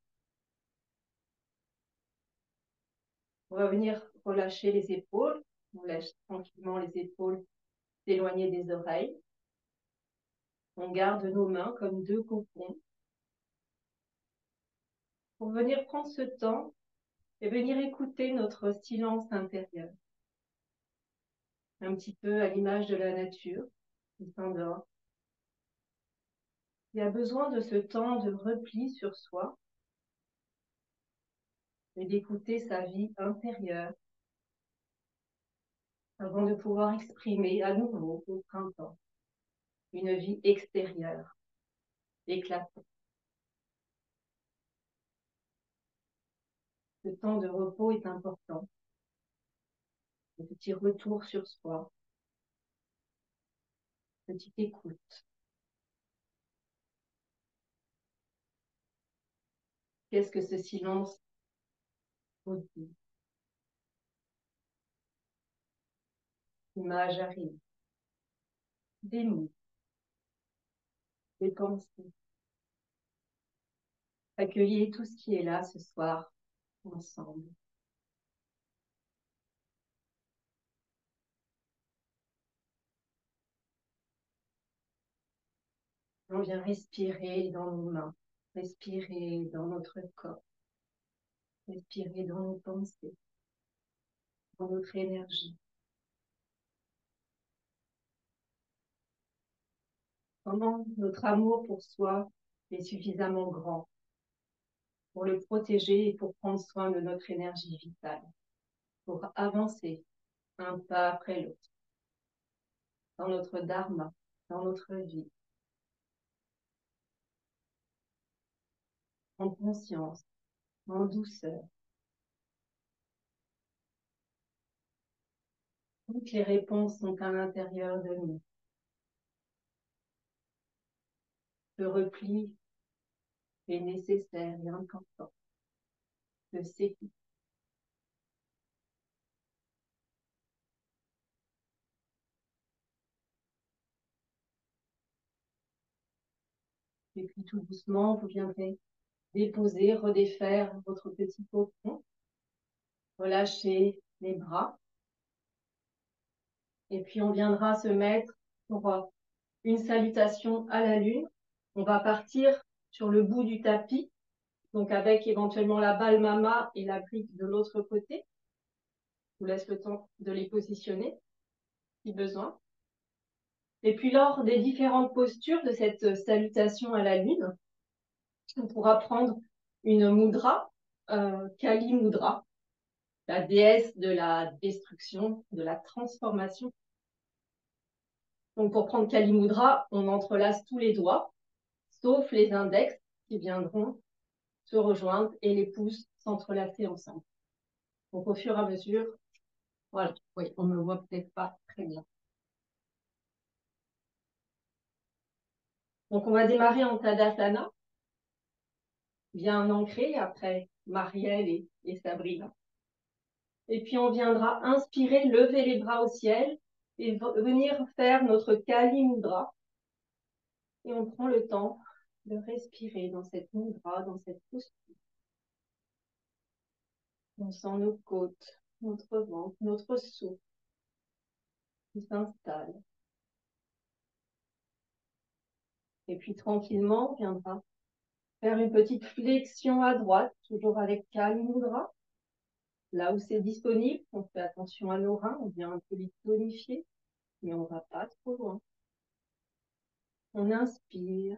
On va venir relâcher les épaules. On lâche tranquillement les épaules éloignées des oreilles. On garde nos mains comme deux cocons. Pour venir prendre ce temps et venir écouter notre silence intérieur. Un petit peu à l'image de la nature qui s'endort. Il a besoin de ce temps de repli sur soi et d'écouter sa vie intérieure avant de pouvoir exprimer à nouveau au printemps une vie extérieure éclatante. Ce temps de repos est important. Petit retour sur soi. Petite écoute. Qu'est-ce que ce silence vous dit L'image arrive. Des mots. Des pensées. Accueillez tout ce qui est là ce soir ensemble. On vient respirer dans nos mains, respirer dans notre corps, respirer dans nos pensées, dans notre énergie. Comment notre amour pour soi est suffisamment grand pour le protéger et pour prendre soin de notre énergie vitale, pour avancer un pas après l'autre dans notre dharma, dans notre vie. En conscience, en douceur. Toutes les réponses sont à l'intérieur de nous. Le repli est nécessaire et important de s'écouter. Et puis tout doucement, vous viendrez déposer, redéfaire votre petit cocon. Relâchez les bras. Et puis on viendra se mettre pour une salutation à la lune. On va partir sur le bout du tapis, donc avec éventuellement la balle mama et la brique de l'autre côté. Je vous laisse le temps de les positionner, si besoin. Et puis lors des différentes postures de cette salutation à la lune, on pourra prendre une mudra, euh, Kali Mudra, la déesse de la destruction, de la transformation. Donc pour prendre Kali Mudra, on entrelace tous les doigts sauf les index qui viendront se rejoindre et les pouces s'entrelacer ensemble. Donc au fur et à mesure, voilà, oui, on ne voit peut-être pas très bien. Donc on va démarrer en Tadasana, bien ancré après Marielle et, Sabrina. Et puis on viendra inspirer, lever les bras au ciel et venir faire notre Kali Mudra. Et on prend le temps de respirer dans cette mudra, dans cette posture. On sent nos côtes, notre ventre, notre souffle qui s'installe. Et puis tranquillement, viendra faire une petite flexion à droite, toujours avec calme mudra. Là où c'est disponible, on fait attention à nos reins, on vient un peu les tonifier, mais on ne va pas trop loin. On inspire,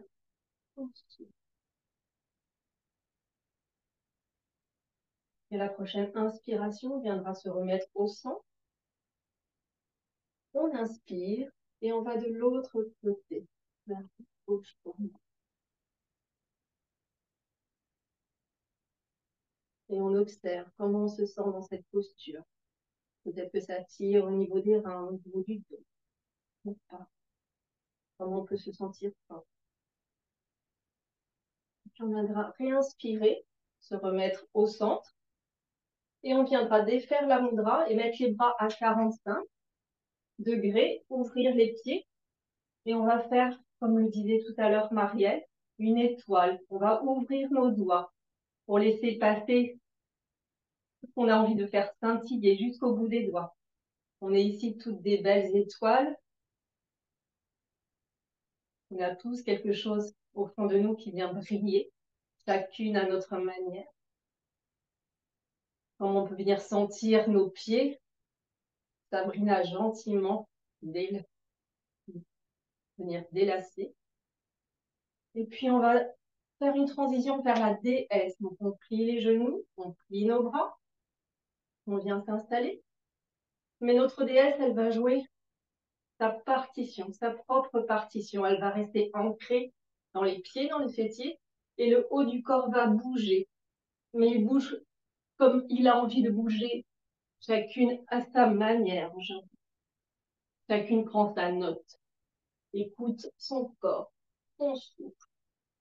Et la prochaine inspiration viendra se remettre au centre. On inspire et on va de l'autre côté, vers. Et on observe comment on se sent dans cette posture. Peut-être que ça tire au niveau des reins, au niveau du dos. Comment on peut se sentir fort. Puis on viendra réinspirer, se remettre au centre. Et on viendra défaire la mudra et mettre les bras à 45 degrés, ouvrir les pieds. Et on va faire, comme le disait tout à l'heure Marielle, une étoile. On va ouvrir nos doigts pour laisser passer ce qu'on a envie de faire scintiller jusqu'au bout des doigts. On est ici toutes des belles étoiles. On a tous quelque chose au fond de nous qui vient briller, chacune à notre manière. Comment on peut venir sentir nos pieds. Sabrina gentiment venir délasser. Et puis on va faire une transition vers la déesse. Donc on plie les genoux, on plie nos bras, on vient s'installer. Mais notre déesse, elle va jouer sa partition, sa propre partition. Elle va rester ancrée dans les pieds, dans les fessiers, et le haut du corps va bouger. Mais il bouge comme il a envie de bouger, chacune à sa manière. Chacune prend sa note, écoute son corps, son souffle.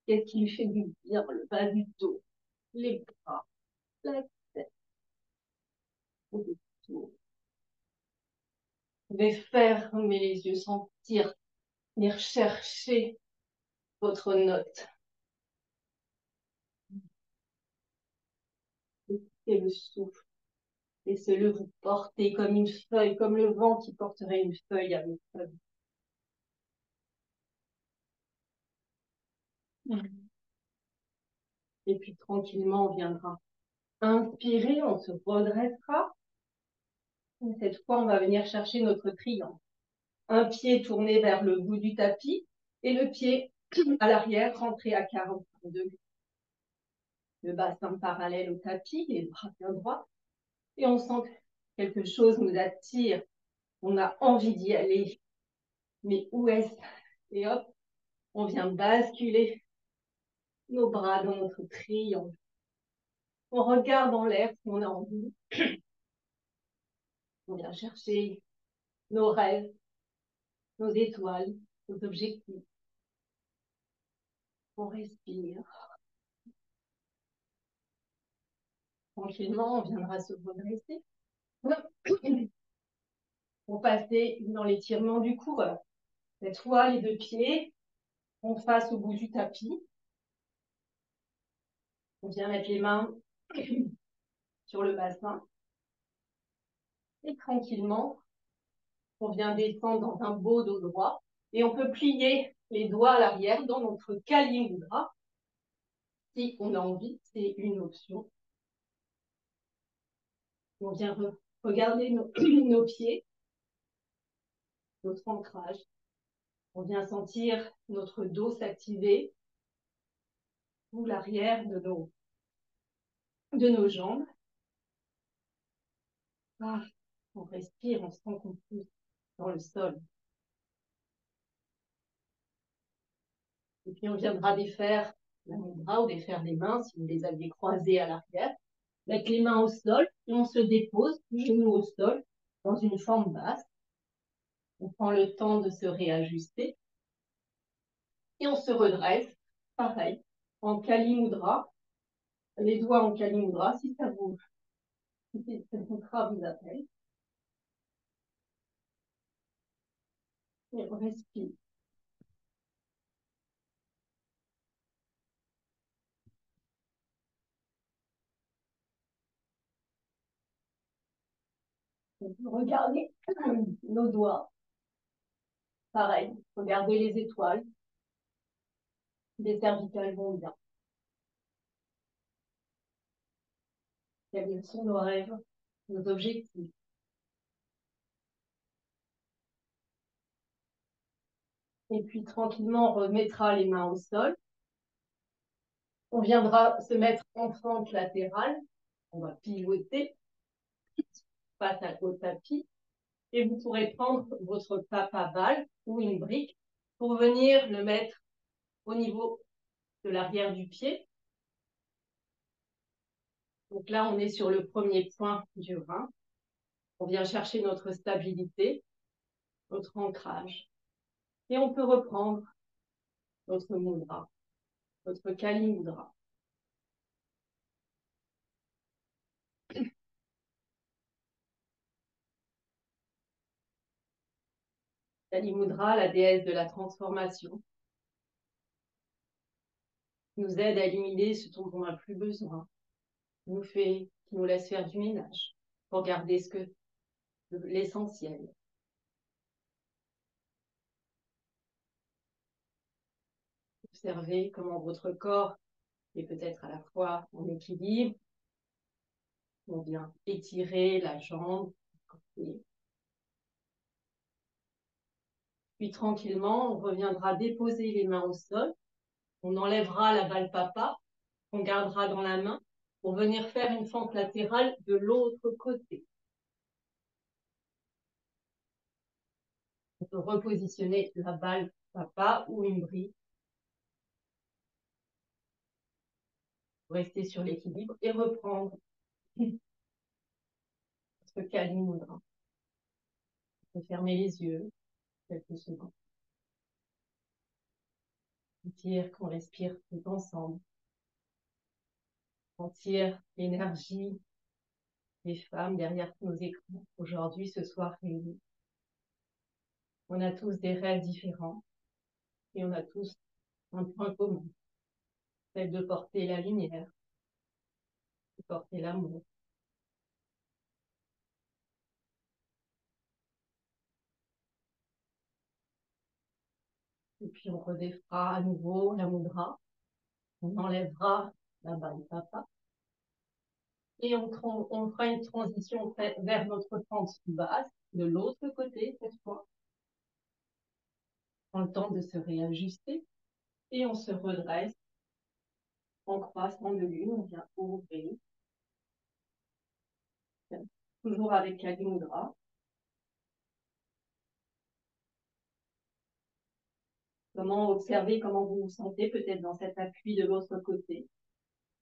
Qu'est-ce qui lui fait du bien, le bas du dos, les bras, la tête, Vous pouvez fermer les yeux, sentir, venir chercher votre note. Et le souffle. Laissez-le vous porter comme une feuille, comme le vent qui porterait une feuille à une feuille. Et puis tranquillement, on viendra inspirer, on se redressera. cette fois, on va venir chercher notre triangle. Un pied tourné vers le bout du tapis et le pied à l'arrière rentré à 45 degrés. Le bassin parallèle au tapis, les bras bien droits. Et on sent que quelque chose nous attire. On a envie d'y aller. Mais où est-ce? Et hop, on vient basculer nos bras dans notre triangle. On regarde en l'air si on a envie. On vient chercher nos rêves, nos étoiles, nos objectifs. On respire. Tranquillement, on viendra se redresser. Pour passer dans l'étirement du cou. Cette fois, les deux pieds, on face au bout du tapis. On vient mettre les mains sur le bassin. Et tranquillement, on vient descendre dans un beau dos droit. Et on peut plier les doigts à l'arrière dans notre Kali Mudra. Si on a envie, c'est une option. On vient regarder nos, nos pieds, notre ancrage. On vient sentir notre dos s'activer ou l'arrière de nos, de nos jambes. Ah, on respire, on sent qu'on pousse dans le sol. Et puis on viendra défaire la bras ou défaire les mains si vous les aviez croisées à l'arrière. Mettre les mains au sol et on se dépose, genoux au sol, dans une forme basse. On prend le temps de se réajuster. Et on se redresse, pareil, en Kali Mudra. Les doigts en Kali Mudra, si ça vous, si mudra vous appelle. Et on respire. Regardez nos doigts. Pareil, regardez les étoiles. Les cervicales vont bien. Quels sont nos rêves, nos objectifs Et puis tranquillement, on remettra les mains au sol. On viendra se mettre en fente latérale On va pivoter face au tapis et vous pourrez prendre votre papa balle ou une brique pour venir le mettre au niveau de l'arrière du pied. Donc là, on est sur le premier point du rein. On vient chercher notre stabilité, notre ancrage. Et on peut reprendre notre mudra, notre kali mudra. Kali mudra, la déesse de la transformation, nous aide à éliminer ce dont on n'a plus besoin, nous fait, qui nous laisse faire du ménage pour garder ce que l'essentiel. Observez comment votre corps est peut-être à la fois en équilibre. On vient étirer la jambe, Puis tranquillement, on reviendra déposer les mains au sol. On enlèvera la balle papa qu'on gardera dans la main pour venir faire une fente latérale de l'autre côté. On peut repositionner la balle papa ou une brique rester sur l'équilibre et reprendre notre Kali Mudra. On peut fermer les yeux quelques secondes. Sentir qu'on respire tout ensemble. Sentir l'énergie des femmes derrière nos écrans aujourd'hui, ce soir réunis. On a tous des rêves différents et on a tous un point commun de porter la lumière, de porter l'amour. Et puis on redéfera à nouveau la mudra. On enlèvera balle papa. Et on, on fera une transition vers notre pente basse, de l'autre côté cette fois. On le temps de se réajuster. Et on se redresse en croissant de lune, on vient ouvrir. Toujours avec la Mudra. Comment observer comment vous vous sentez peut-être dans cet appui de l'autre côté?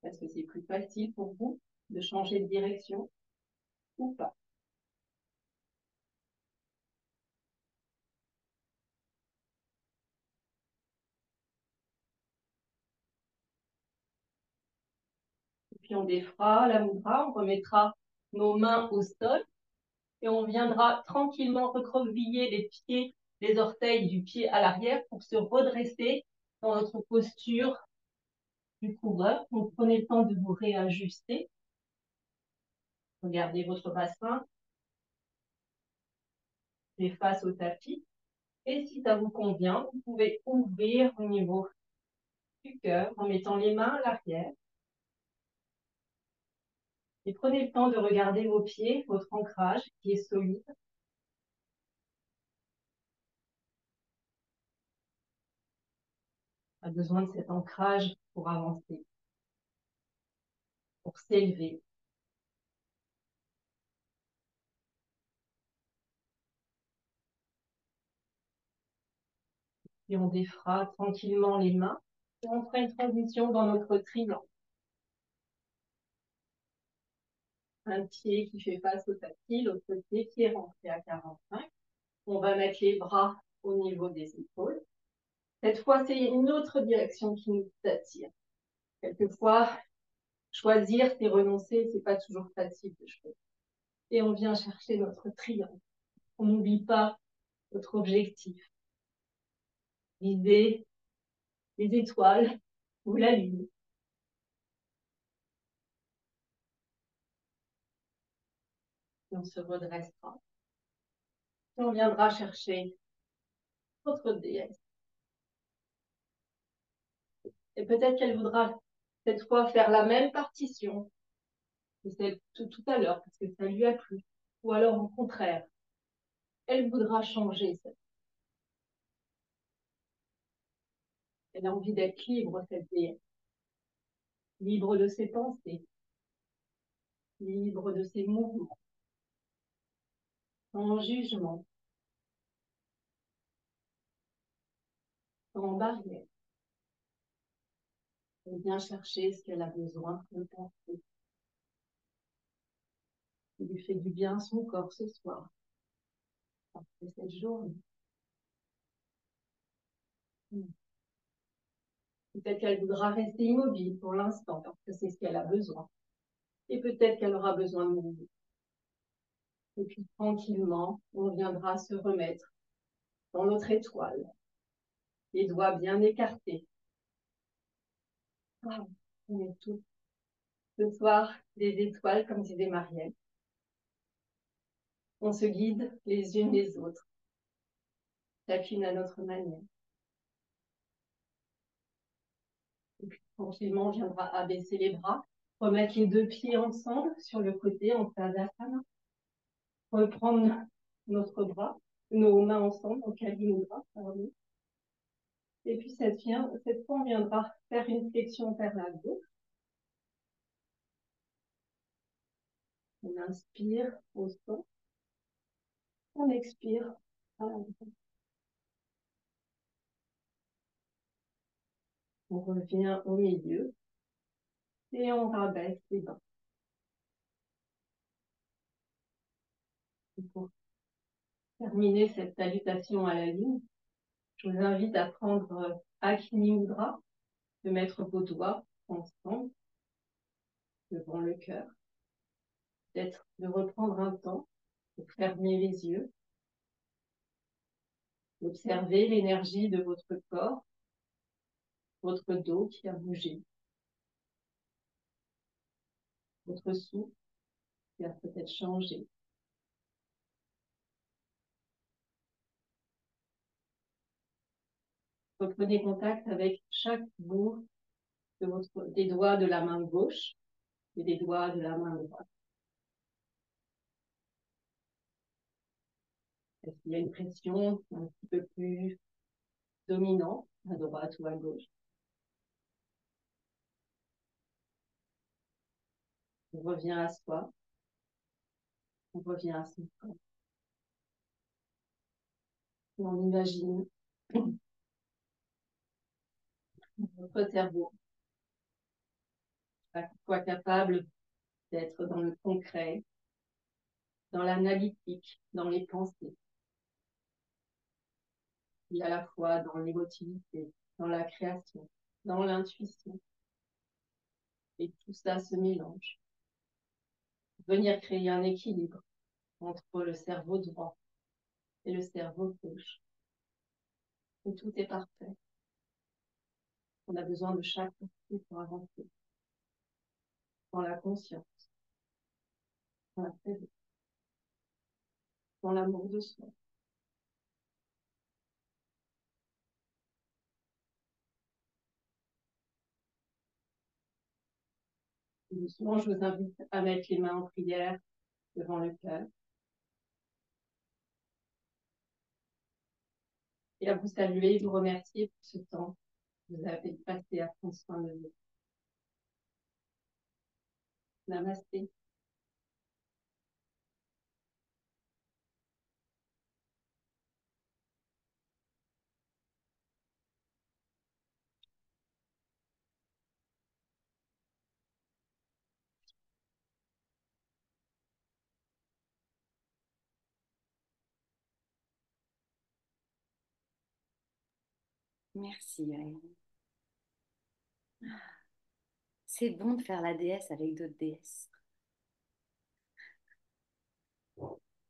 Est-ce que c'est plus facile pour vous de changer de direction ou pas? Puis on défera la mudra, on remettra nos mains au sol et on viendra tranquillement recroqueviller les pieds, les orteils du pied à l'arrière pour se redresser dans notre posture du couvreur. Donc prenez le temps de vous réajuster. Regardez votre bassin les faces au tapis. Et si ça vous convient, vous pouvez ouvrir au niveau du cœur en mettant les mains à l'arrière et prenez le temps de regarder vos pieds, votre ancrage qui est solide. A besoin de cet ancrage pour avancer, pour s'élever. Et on défera tranquillement les mains. Et on fera une transition dans notre triangle. un pied qui fait face au tapis, l'autre pied qui est rentré à 45. On va mettre les bras au niveau des épaules. Cette fois, c'est une autre direction qui nous attire. Quelquefois, choisir, c'est renoncer, c'est pas toujours facile de choisir. Et on vient chercher notre triangle. On n'oublie pas notre objectif. Viser les étoiles ou la lune. on se redressera. On viendra chercher notre déesse. Et peut-être qu'elle voudra cette fois faire la même partition que celle tout, tout à l'heure, parce que ça lui a plu. Ou alors au contraire, elle voudra changer. Elle a envie d'être libre, cette déesse. Libre de ses pensées, libre de ses mouvements, sans jugement, sans barrière. Elle vient chercher ce qu'elle a besoin de penser. Il lui fait du bien son corps ce soir, après cette journée. Peut-être qu'elle voudra rester immobile pour l'instant, parce que c'est ce qu'elle a besoin. Et peut-être qu'elle aura besoin de mourir. Et puis tranquillement, on viendra se remettre dans notre étoile, les doigts bien écartés. On est tout. Ce soir, des étoiles, comme disait Marielle. On se guide les unes les autres, chacune à notre manière. Tranquillement, on viendra abaisser les bras, remettre les deux pieds ensemble sur le côté en femme. Reprendre notre bras, nos mains ensemble, en câline bras, pardon. Et puis cette, fois, on viendra faire une flexion vers la gauche. On inspire au son. On expire à la On revient au milieu et on rabaisse les bras. pour terminer cette salutation à la lune, je vous invite à prendre Akini Mudra, de mettre vos doigts ensemble devant le cœur, peut-être de reprendre un temps pour fermer les yeux, d'observer l'énergie de votre corps votre dos qui a bougé, votre souffle qui a peut-être changé. Reprenez contact avec chaque bout des doigts de la main gauche et des doigts de la main droite. Est-ce qu'il y a une pression un petit peu plus dominante à droite ou à gauche? On revient à soi. On revient à son corps. on imagine notre cerveau soit capable d'être dans le concret, dans l'analytique, dans les pensées, et à la fois dans l'émotivité, dans la création, dans l'intuition. Et tout ça se mélange venir créer un équilibre entre le cerveau droit et le cerveau gauche. Et tout est parfait. On a besoin de chaque partie pour avancer. Dans la conscience, dans la présence, dans l'amour de soi. doucement, je vous invite à mettre les mains en prière devant le cœur. Et à vous saluer et vous remercier pour ce temps vous avez passé à prendre soin de vous. Merci, C'est bon de faire la déesse avec d'autres déesses.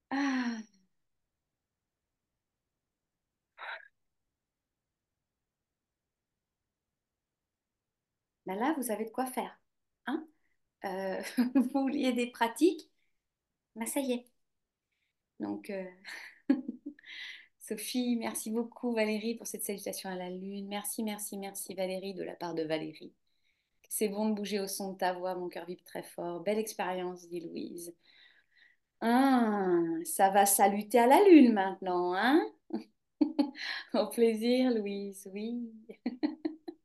Ah. là, vous savez de quoi faire. Hein? Euh, vous vouliez des pratiques? Bah ça y est. Donc, euh, Sophie, merci beaucoup Valérie pour cette salutation à la lune. Merci, merci, merci Valérie de la part de Valérie. C'est bon de bouger au son de ta voix, mon cœur vibre très fort. Belle expérience, dit Louise. Ah, ça va saluter à la lune maintenant, hein? Au plaisir, Louise, oui.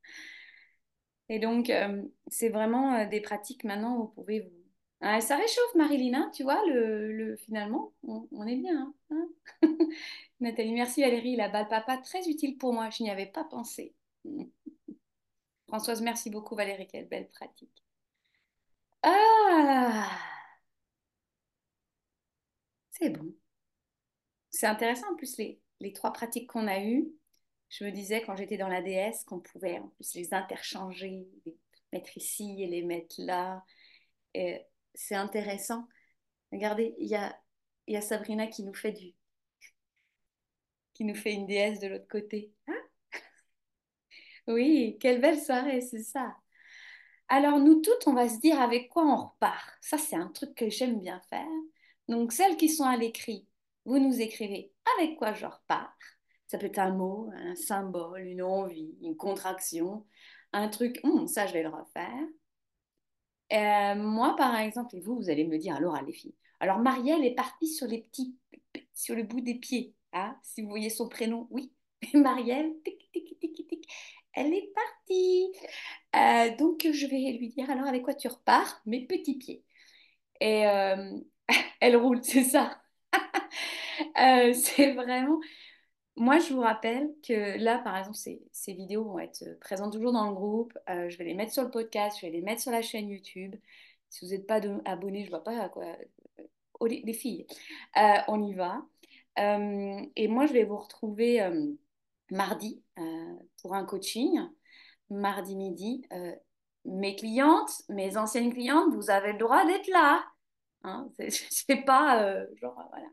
Et donc, euh, c'est vraiment euh, des pratiques maintenant où vous pouvez vous Ah, ça réchauffe, Marilyn, hein, tu vois, le, le- finalement, on, est bien. hein. Nathalie, merci Valérie, la balle papa, très utile pour moi, je n'y avais pas pensé. Françoise, merci beaucoup Valérie, quelle belle pratique. Ah, c'est bon. C'est intéressant en plus les, les trois pratiques qu'on a eues. Je me disais quand j'étais dans la DS qu'on pouvait en plus les interchanger, les mettre ici et les mettre là. C'est intéressant. Regardez, il y a, Sabrina qui nous fait du, qui nous fait une déesse de l'autre côté. Hein oui, quelle belle soirée, c'est ça. Alors nous toutes, on va se dire avec quoi on repart. Ça, c'est un truc que j'aime bien faire. Donc celles qui sont à l'écrit, vous nous écrivez avec quoi je repars. Ça peut être un mot, un symbole, une envie, une contraction, un truc, Hum, ça je vais le refaire. Euh, moi, par exemple, et vous, vous allez me dire, alors, les filles. Alors, Marielle est partie sur les petits, sur le bout des pieds. Hein, si vous voyez son prénom, oui. Marielle, tic, tic, tic, tic, elle est partie. Euh, donc, je vais lui dire, alors, avec quoi tu repars? Mes petits pieds. Et euh, elle roule, c'est ça. C'est vraiment... Moi, je vous rappelle que là, par exemple, ces, vidéos vont être présentes toujours dans le groupe. Euh, je vais les mettre sur le podcast, je vais les mettre sur la chaîne YouTube. Si vous n'êtes pas abonné, je vois pas à quoi. Oh, les, les filles, Euh, on y va. Euh, et moi, je vais vous retrouver euh, mardi euh, pour un coaching. Mardi midi. Euh, mes clientes, mes anciennes clientes, vous avez le droit d'être là. Hein, c'est pas euh, genre, voilà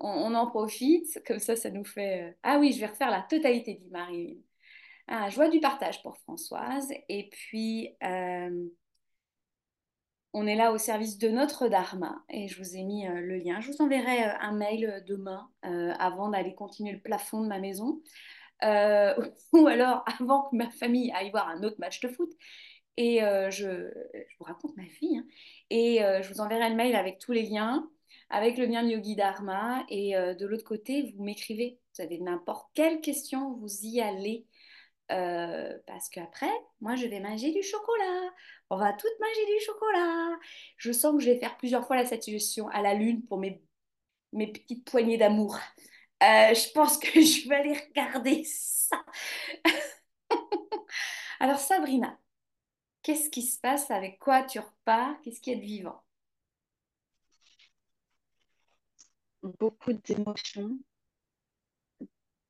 on, en profite, comme ça, ça nous fait... euh, Ah oui, je vais refaire la totalité, dit Marie. Ah, joie du partage pour Françoise. Et puis, euh, on est là au service de notre Dharma et je vous ai mis euh, le lien. Je vous enverrai un mail demain avant d'aller continuer le plafond de ma maison. Ou alors avant que ma famille aille voir un autre match de foot. Et je, vous raconte ma vie. hein. Et je vous enverrai le mail avec tous les liens, avec le lien Yogi Dharma. Et euh, de l'autre côté, vous m'écrivez. Vous avez n'importe quelle question, vous y allez. Euh, parce qu'après, moi, je vais manger du chocolat. On va toutes manger du chocolat. Je sens que je vais faire plusieurs fois la suggestion à la lune pour mes, mes petites poignées d'amour. Euh, je pense que je vais aller regarder ça. Alors, Sabrina, qu'est-ce qui se passe? Avec quoi tu repars? Qu'est-ce qu'il y a de vivant? Beaucoup d'émotions,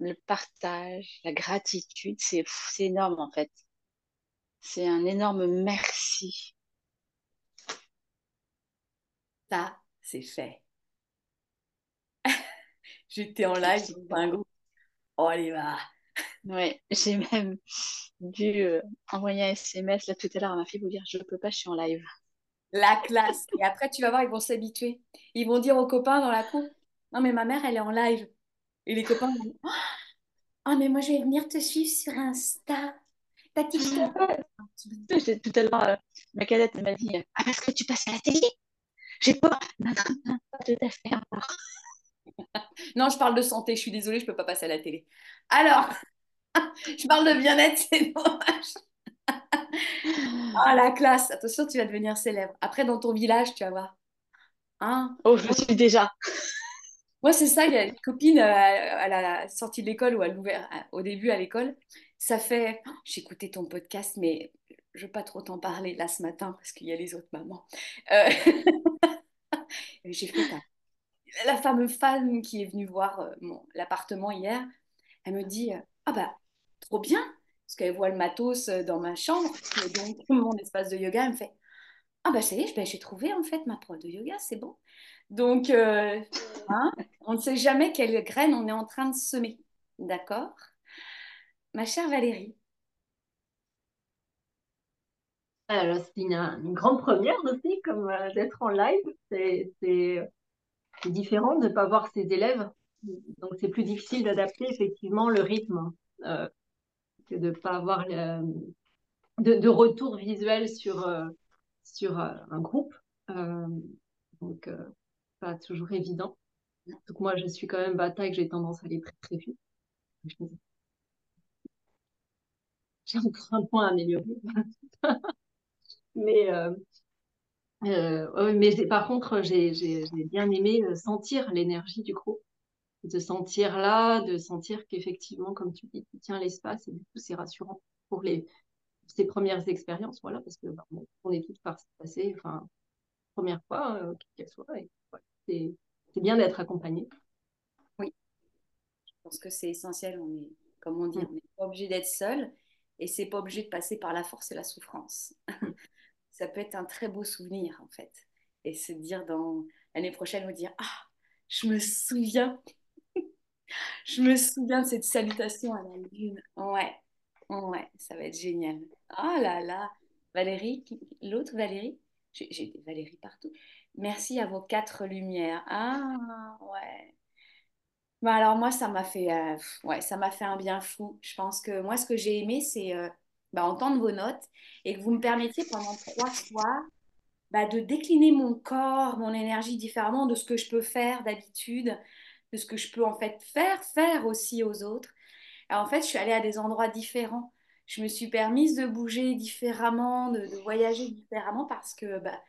le partage, la gratitude, c'est énorme en fait. C'est un énorme merci. Ça, c'est fait. J'étais en live groupe. Oh, allez, va. Ouais, j'ai même dû euh, envoyer un SMS là tout à l'heure à ma fille pour dire je peux pas, je suis en live. La classe. Et après, tu vas voir, ils vont s'habituer. Ils vont dire aux copains dans la cour, non, mais ma mère, elle est en live. Et les copains dire, oh, mais moi, je vais venir te suivre sur Insta. Ta TikTok? Tout à l'heure, euh, ma cadette m'a dit ah parce que tu passes à la télé? J'ai pas. Non, non, non, pas tout à fait encore. Non, je parle de santé, je suis désolée, je peux pas passer à la télé. Alors, je parle de bien-être, c'est dommage. Ah, la classe. Attention, tu vas devenir célèbre. Après, dans ton village, tu vas voir. Hein? Oh, je le suis déjà. Moi, c'est ça, il y a une copine euh, à la sortie de l'école ou à l'ouvert, au début à l'école. Ça fait, Oh, j'ai écouté ton podcast, mais je veux pas trop t'en parler là ce matin parce qu'il y a les autres mamans. Euh, j'ai fait ta- la fameuse femme qui est venue voir euh, mon- l'appartement hier. Elle me dit, ah bah, trop bien, parce qu'elle voit le matos dans ma chambre, et donc mon espace de yoga. Elle me fait, ah bah ça y est, ben, j'ai trouvé en fait ma prof de yoga, c'est bon. Donc, euh, hein, on ne sait jamais quelle graine on est en train de semer. D'accord? Ma chère Valérie, Alors, c'est une, une grande première aussi, comme euh, d'être en live. C'est différent de ne pas voir ses élèves. Donc, c'est plus difficile d'adapter effectivement le rythme euh, que de ne pas avoir le- de, de retour visuel sur, sur un groupe. Donc, pas toujours évident. Donc, moi, je suis quand même bataille, j'ai tendance à aller très, très vite. J'ai encore un point à améliorer. Mais, euh, Euh, mais par contre, j'ai bien aimé euh, sentir l'énergie du groupe, de sentir là, de sentir qu'effectivement, comme tu dis, tu tiens l'espace et du coup, c'est rassurant pour les ces premières expériences, voilà, parce que bah, on est toutes par passer, enfin, première fois, euh, qu'elle soit, c'est bien d'être accompagné. Oui, je pense que c'est essentiel. On est, comme on dit, mm. on n'est pas obligé d'être seul et c'est pas obligé de passer par la force et la souffrance. ça peut être un très beau souvenir en fait. Et se dire dans l'année prochaine, vous dire Ah, je me souviens, je me souviens de cette salutation à la lune. Ouais, ouais, ça va être génial. Ah là là, Valérie, l'autre Valérie, j'ai Valérie partout. Merci à vos quatre lumières. Ah ouais. Bah alors moi, ça m'a fait, euh, ouais, fait un bien fou. Je pense que moi, ce que j'ai aimé, c'est euh, bah, entendre vos notes et que vous me permettiez pendant trois fois bah, de décliner mon corps, mon énergie différemment de ce que je peux faire d'habitude, de ce que je peux en fait faire, faire aussi aux autres. en fait, je suis allée à des endroits différents. Je me suis permise de bouger différemment, de, voyager différemment parce que bah,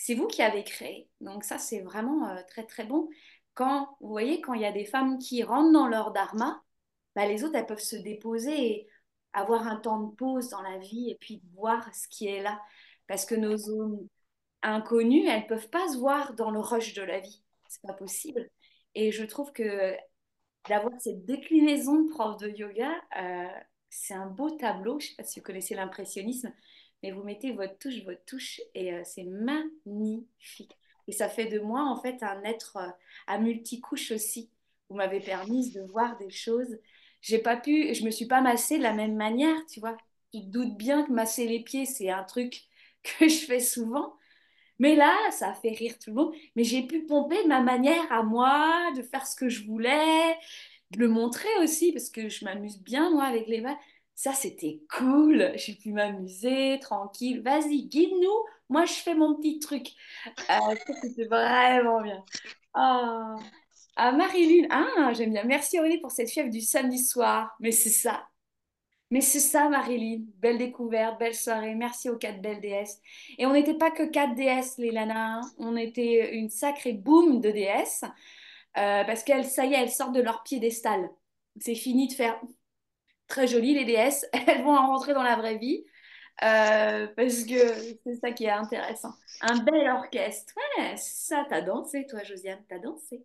c'est vous qui avez créé. Donc ça, c'est vraiment euh, très très bon. Quand, vous voyez, quand il y a des femmes qui rentrent dans leur dharma, bah, les autres, elles peuvent se déposer et avoir un temps de pause dans la vie et puis voir ce qui est là. Parce que nos zones inconnues, elles ne peuvent pas se voir dans le rush de la vie. C'est pas possible. Et je trouve que d'avoir cette déclinaison de prof de yoga, euh, c'est un beau tableau. Je ne sais pas si vous connaissez l'impressionnisme, mais vous mettez votre touche, votre touche, et euh, c'est magnifique. Et ça fait de moi, en fait, un être euh, à multicouche aussi. Vous m'avez permis de voir des choses j'ai pas pu, je me suis pas massée de la même manière, tu vois. Tu te doutes bien que masser les pieds, c'est un truc que je fais souvent. Mais là, ça a fait rire tout le monde. Mais j'ai pu pomper ma manière à moi, de faire ce que je voulais, de le montrer aussi, parce que je m'amuse bien, moi, avec les balles. Ça, c'était cool. J'ai pu m'amuser, tranquille. Vas-y, guide-nous. Moi, je fais mon petit truc. Euh, c'était vraiment bien. Oh. Ah, Marie-Lune, ah, j'aime bien. Merci Aurélie pour cette fièvre du samedi soir. Mais c'est ça. Mais c'est ça, Marie-Lune. Belle découverte, belle soirée. Merci aux quatre belles déesses. Et on n'était pas que quatre déesses, les Lana. On était une sacrée boum de déesses. Euh, parce qu'elles, ça y est, elles sortent de leur piédestal. C'est fini de faire très joli, les déesses. Elles vont en rentrer dans la vraie vie. Euh, parce que c'est ça qui est intéressant. Un bel orchestre. Ouais, ça, t'as dansé, toi, Josiane, t'as dansé.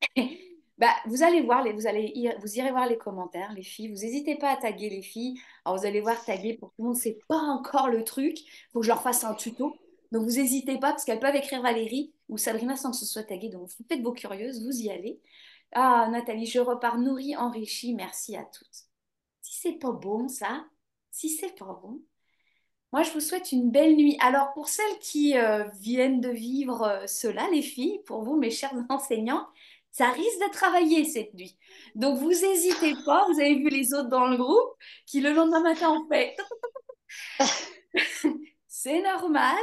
bah, vous allez voir, les, vous, allez vous irez voir les commentaires, les filles. Vous n'hésitez pas à taguer les filles. Alors, vous allez voir taguer pour tout le monde. C'est pas encore le truc. Il faut que je leur fasse un tuto. Donc, vous n'hésitez pas parce qu'elles peuvent écrire Valérie ou Sabrina sans que ce soit tagué. Donc, vous faites vos curieuses, vous y allez. Ah, Nathalie, je repars nourrie, enrichie. Merci à toutes. Si c'est pas bon, ça, si c'est pas bon, moi, je vous souhaite une belle nuit. Alors, pour celles qui euh, viennent de vivre euh, cela, les filles, pour vous, mes chers enseignants, ça risque de travailler cette nuit. Donc, vous n'hésitez pas. Vous avez vu les autres dans le groupe qui, le lendemain matin, ont fait. C'est normal.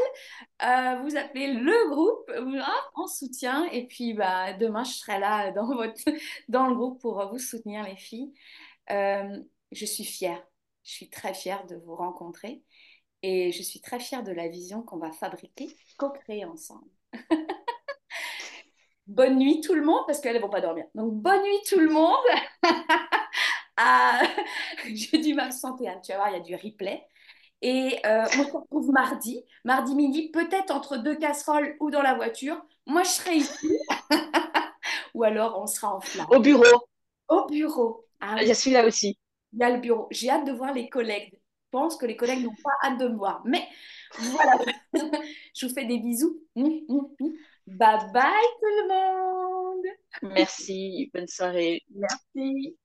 Euh, vous appelez le groupe en soutien. Et puis, bah, demain, je serai là dans, votre, dans le groupe pour vous soutenir, les filles. Euh, je suis fière. Je suis très fière de vous rencontrer. Et je suis très fière de la vision qu'on va fabriquer, co-créer ensemble. bonne nuit tout le monde, parce qu'elles ne vont pas dormir. Donc, bonne nuit tout le monde. ah, J'ai dû m'absenter, hein. tu vas voir, il y a du replay. Et euh, on se retrouve mardi, mardi midi, peut-être entre deux casseroles ou dans la voiture. Moi, je serai ici. ou alors, on sera en flamme. Au bureau. Au bureau. Ah, il y a celui-là aussi. Il y a le bureau. J'ai hâte de voir les collègues. Je pense que les collègues n'ont pas hâte de me voir. Mais voilà. je vous fais des bisous. Bye bye tout le monde. Merci, bonne soirée. Merci.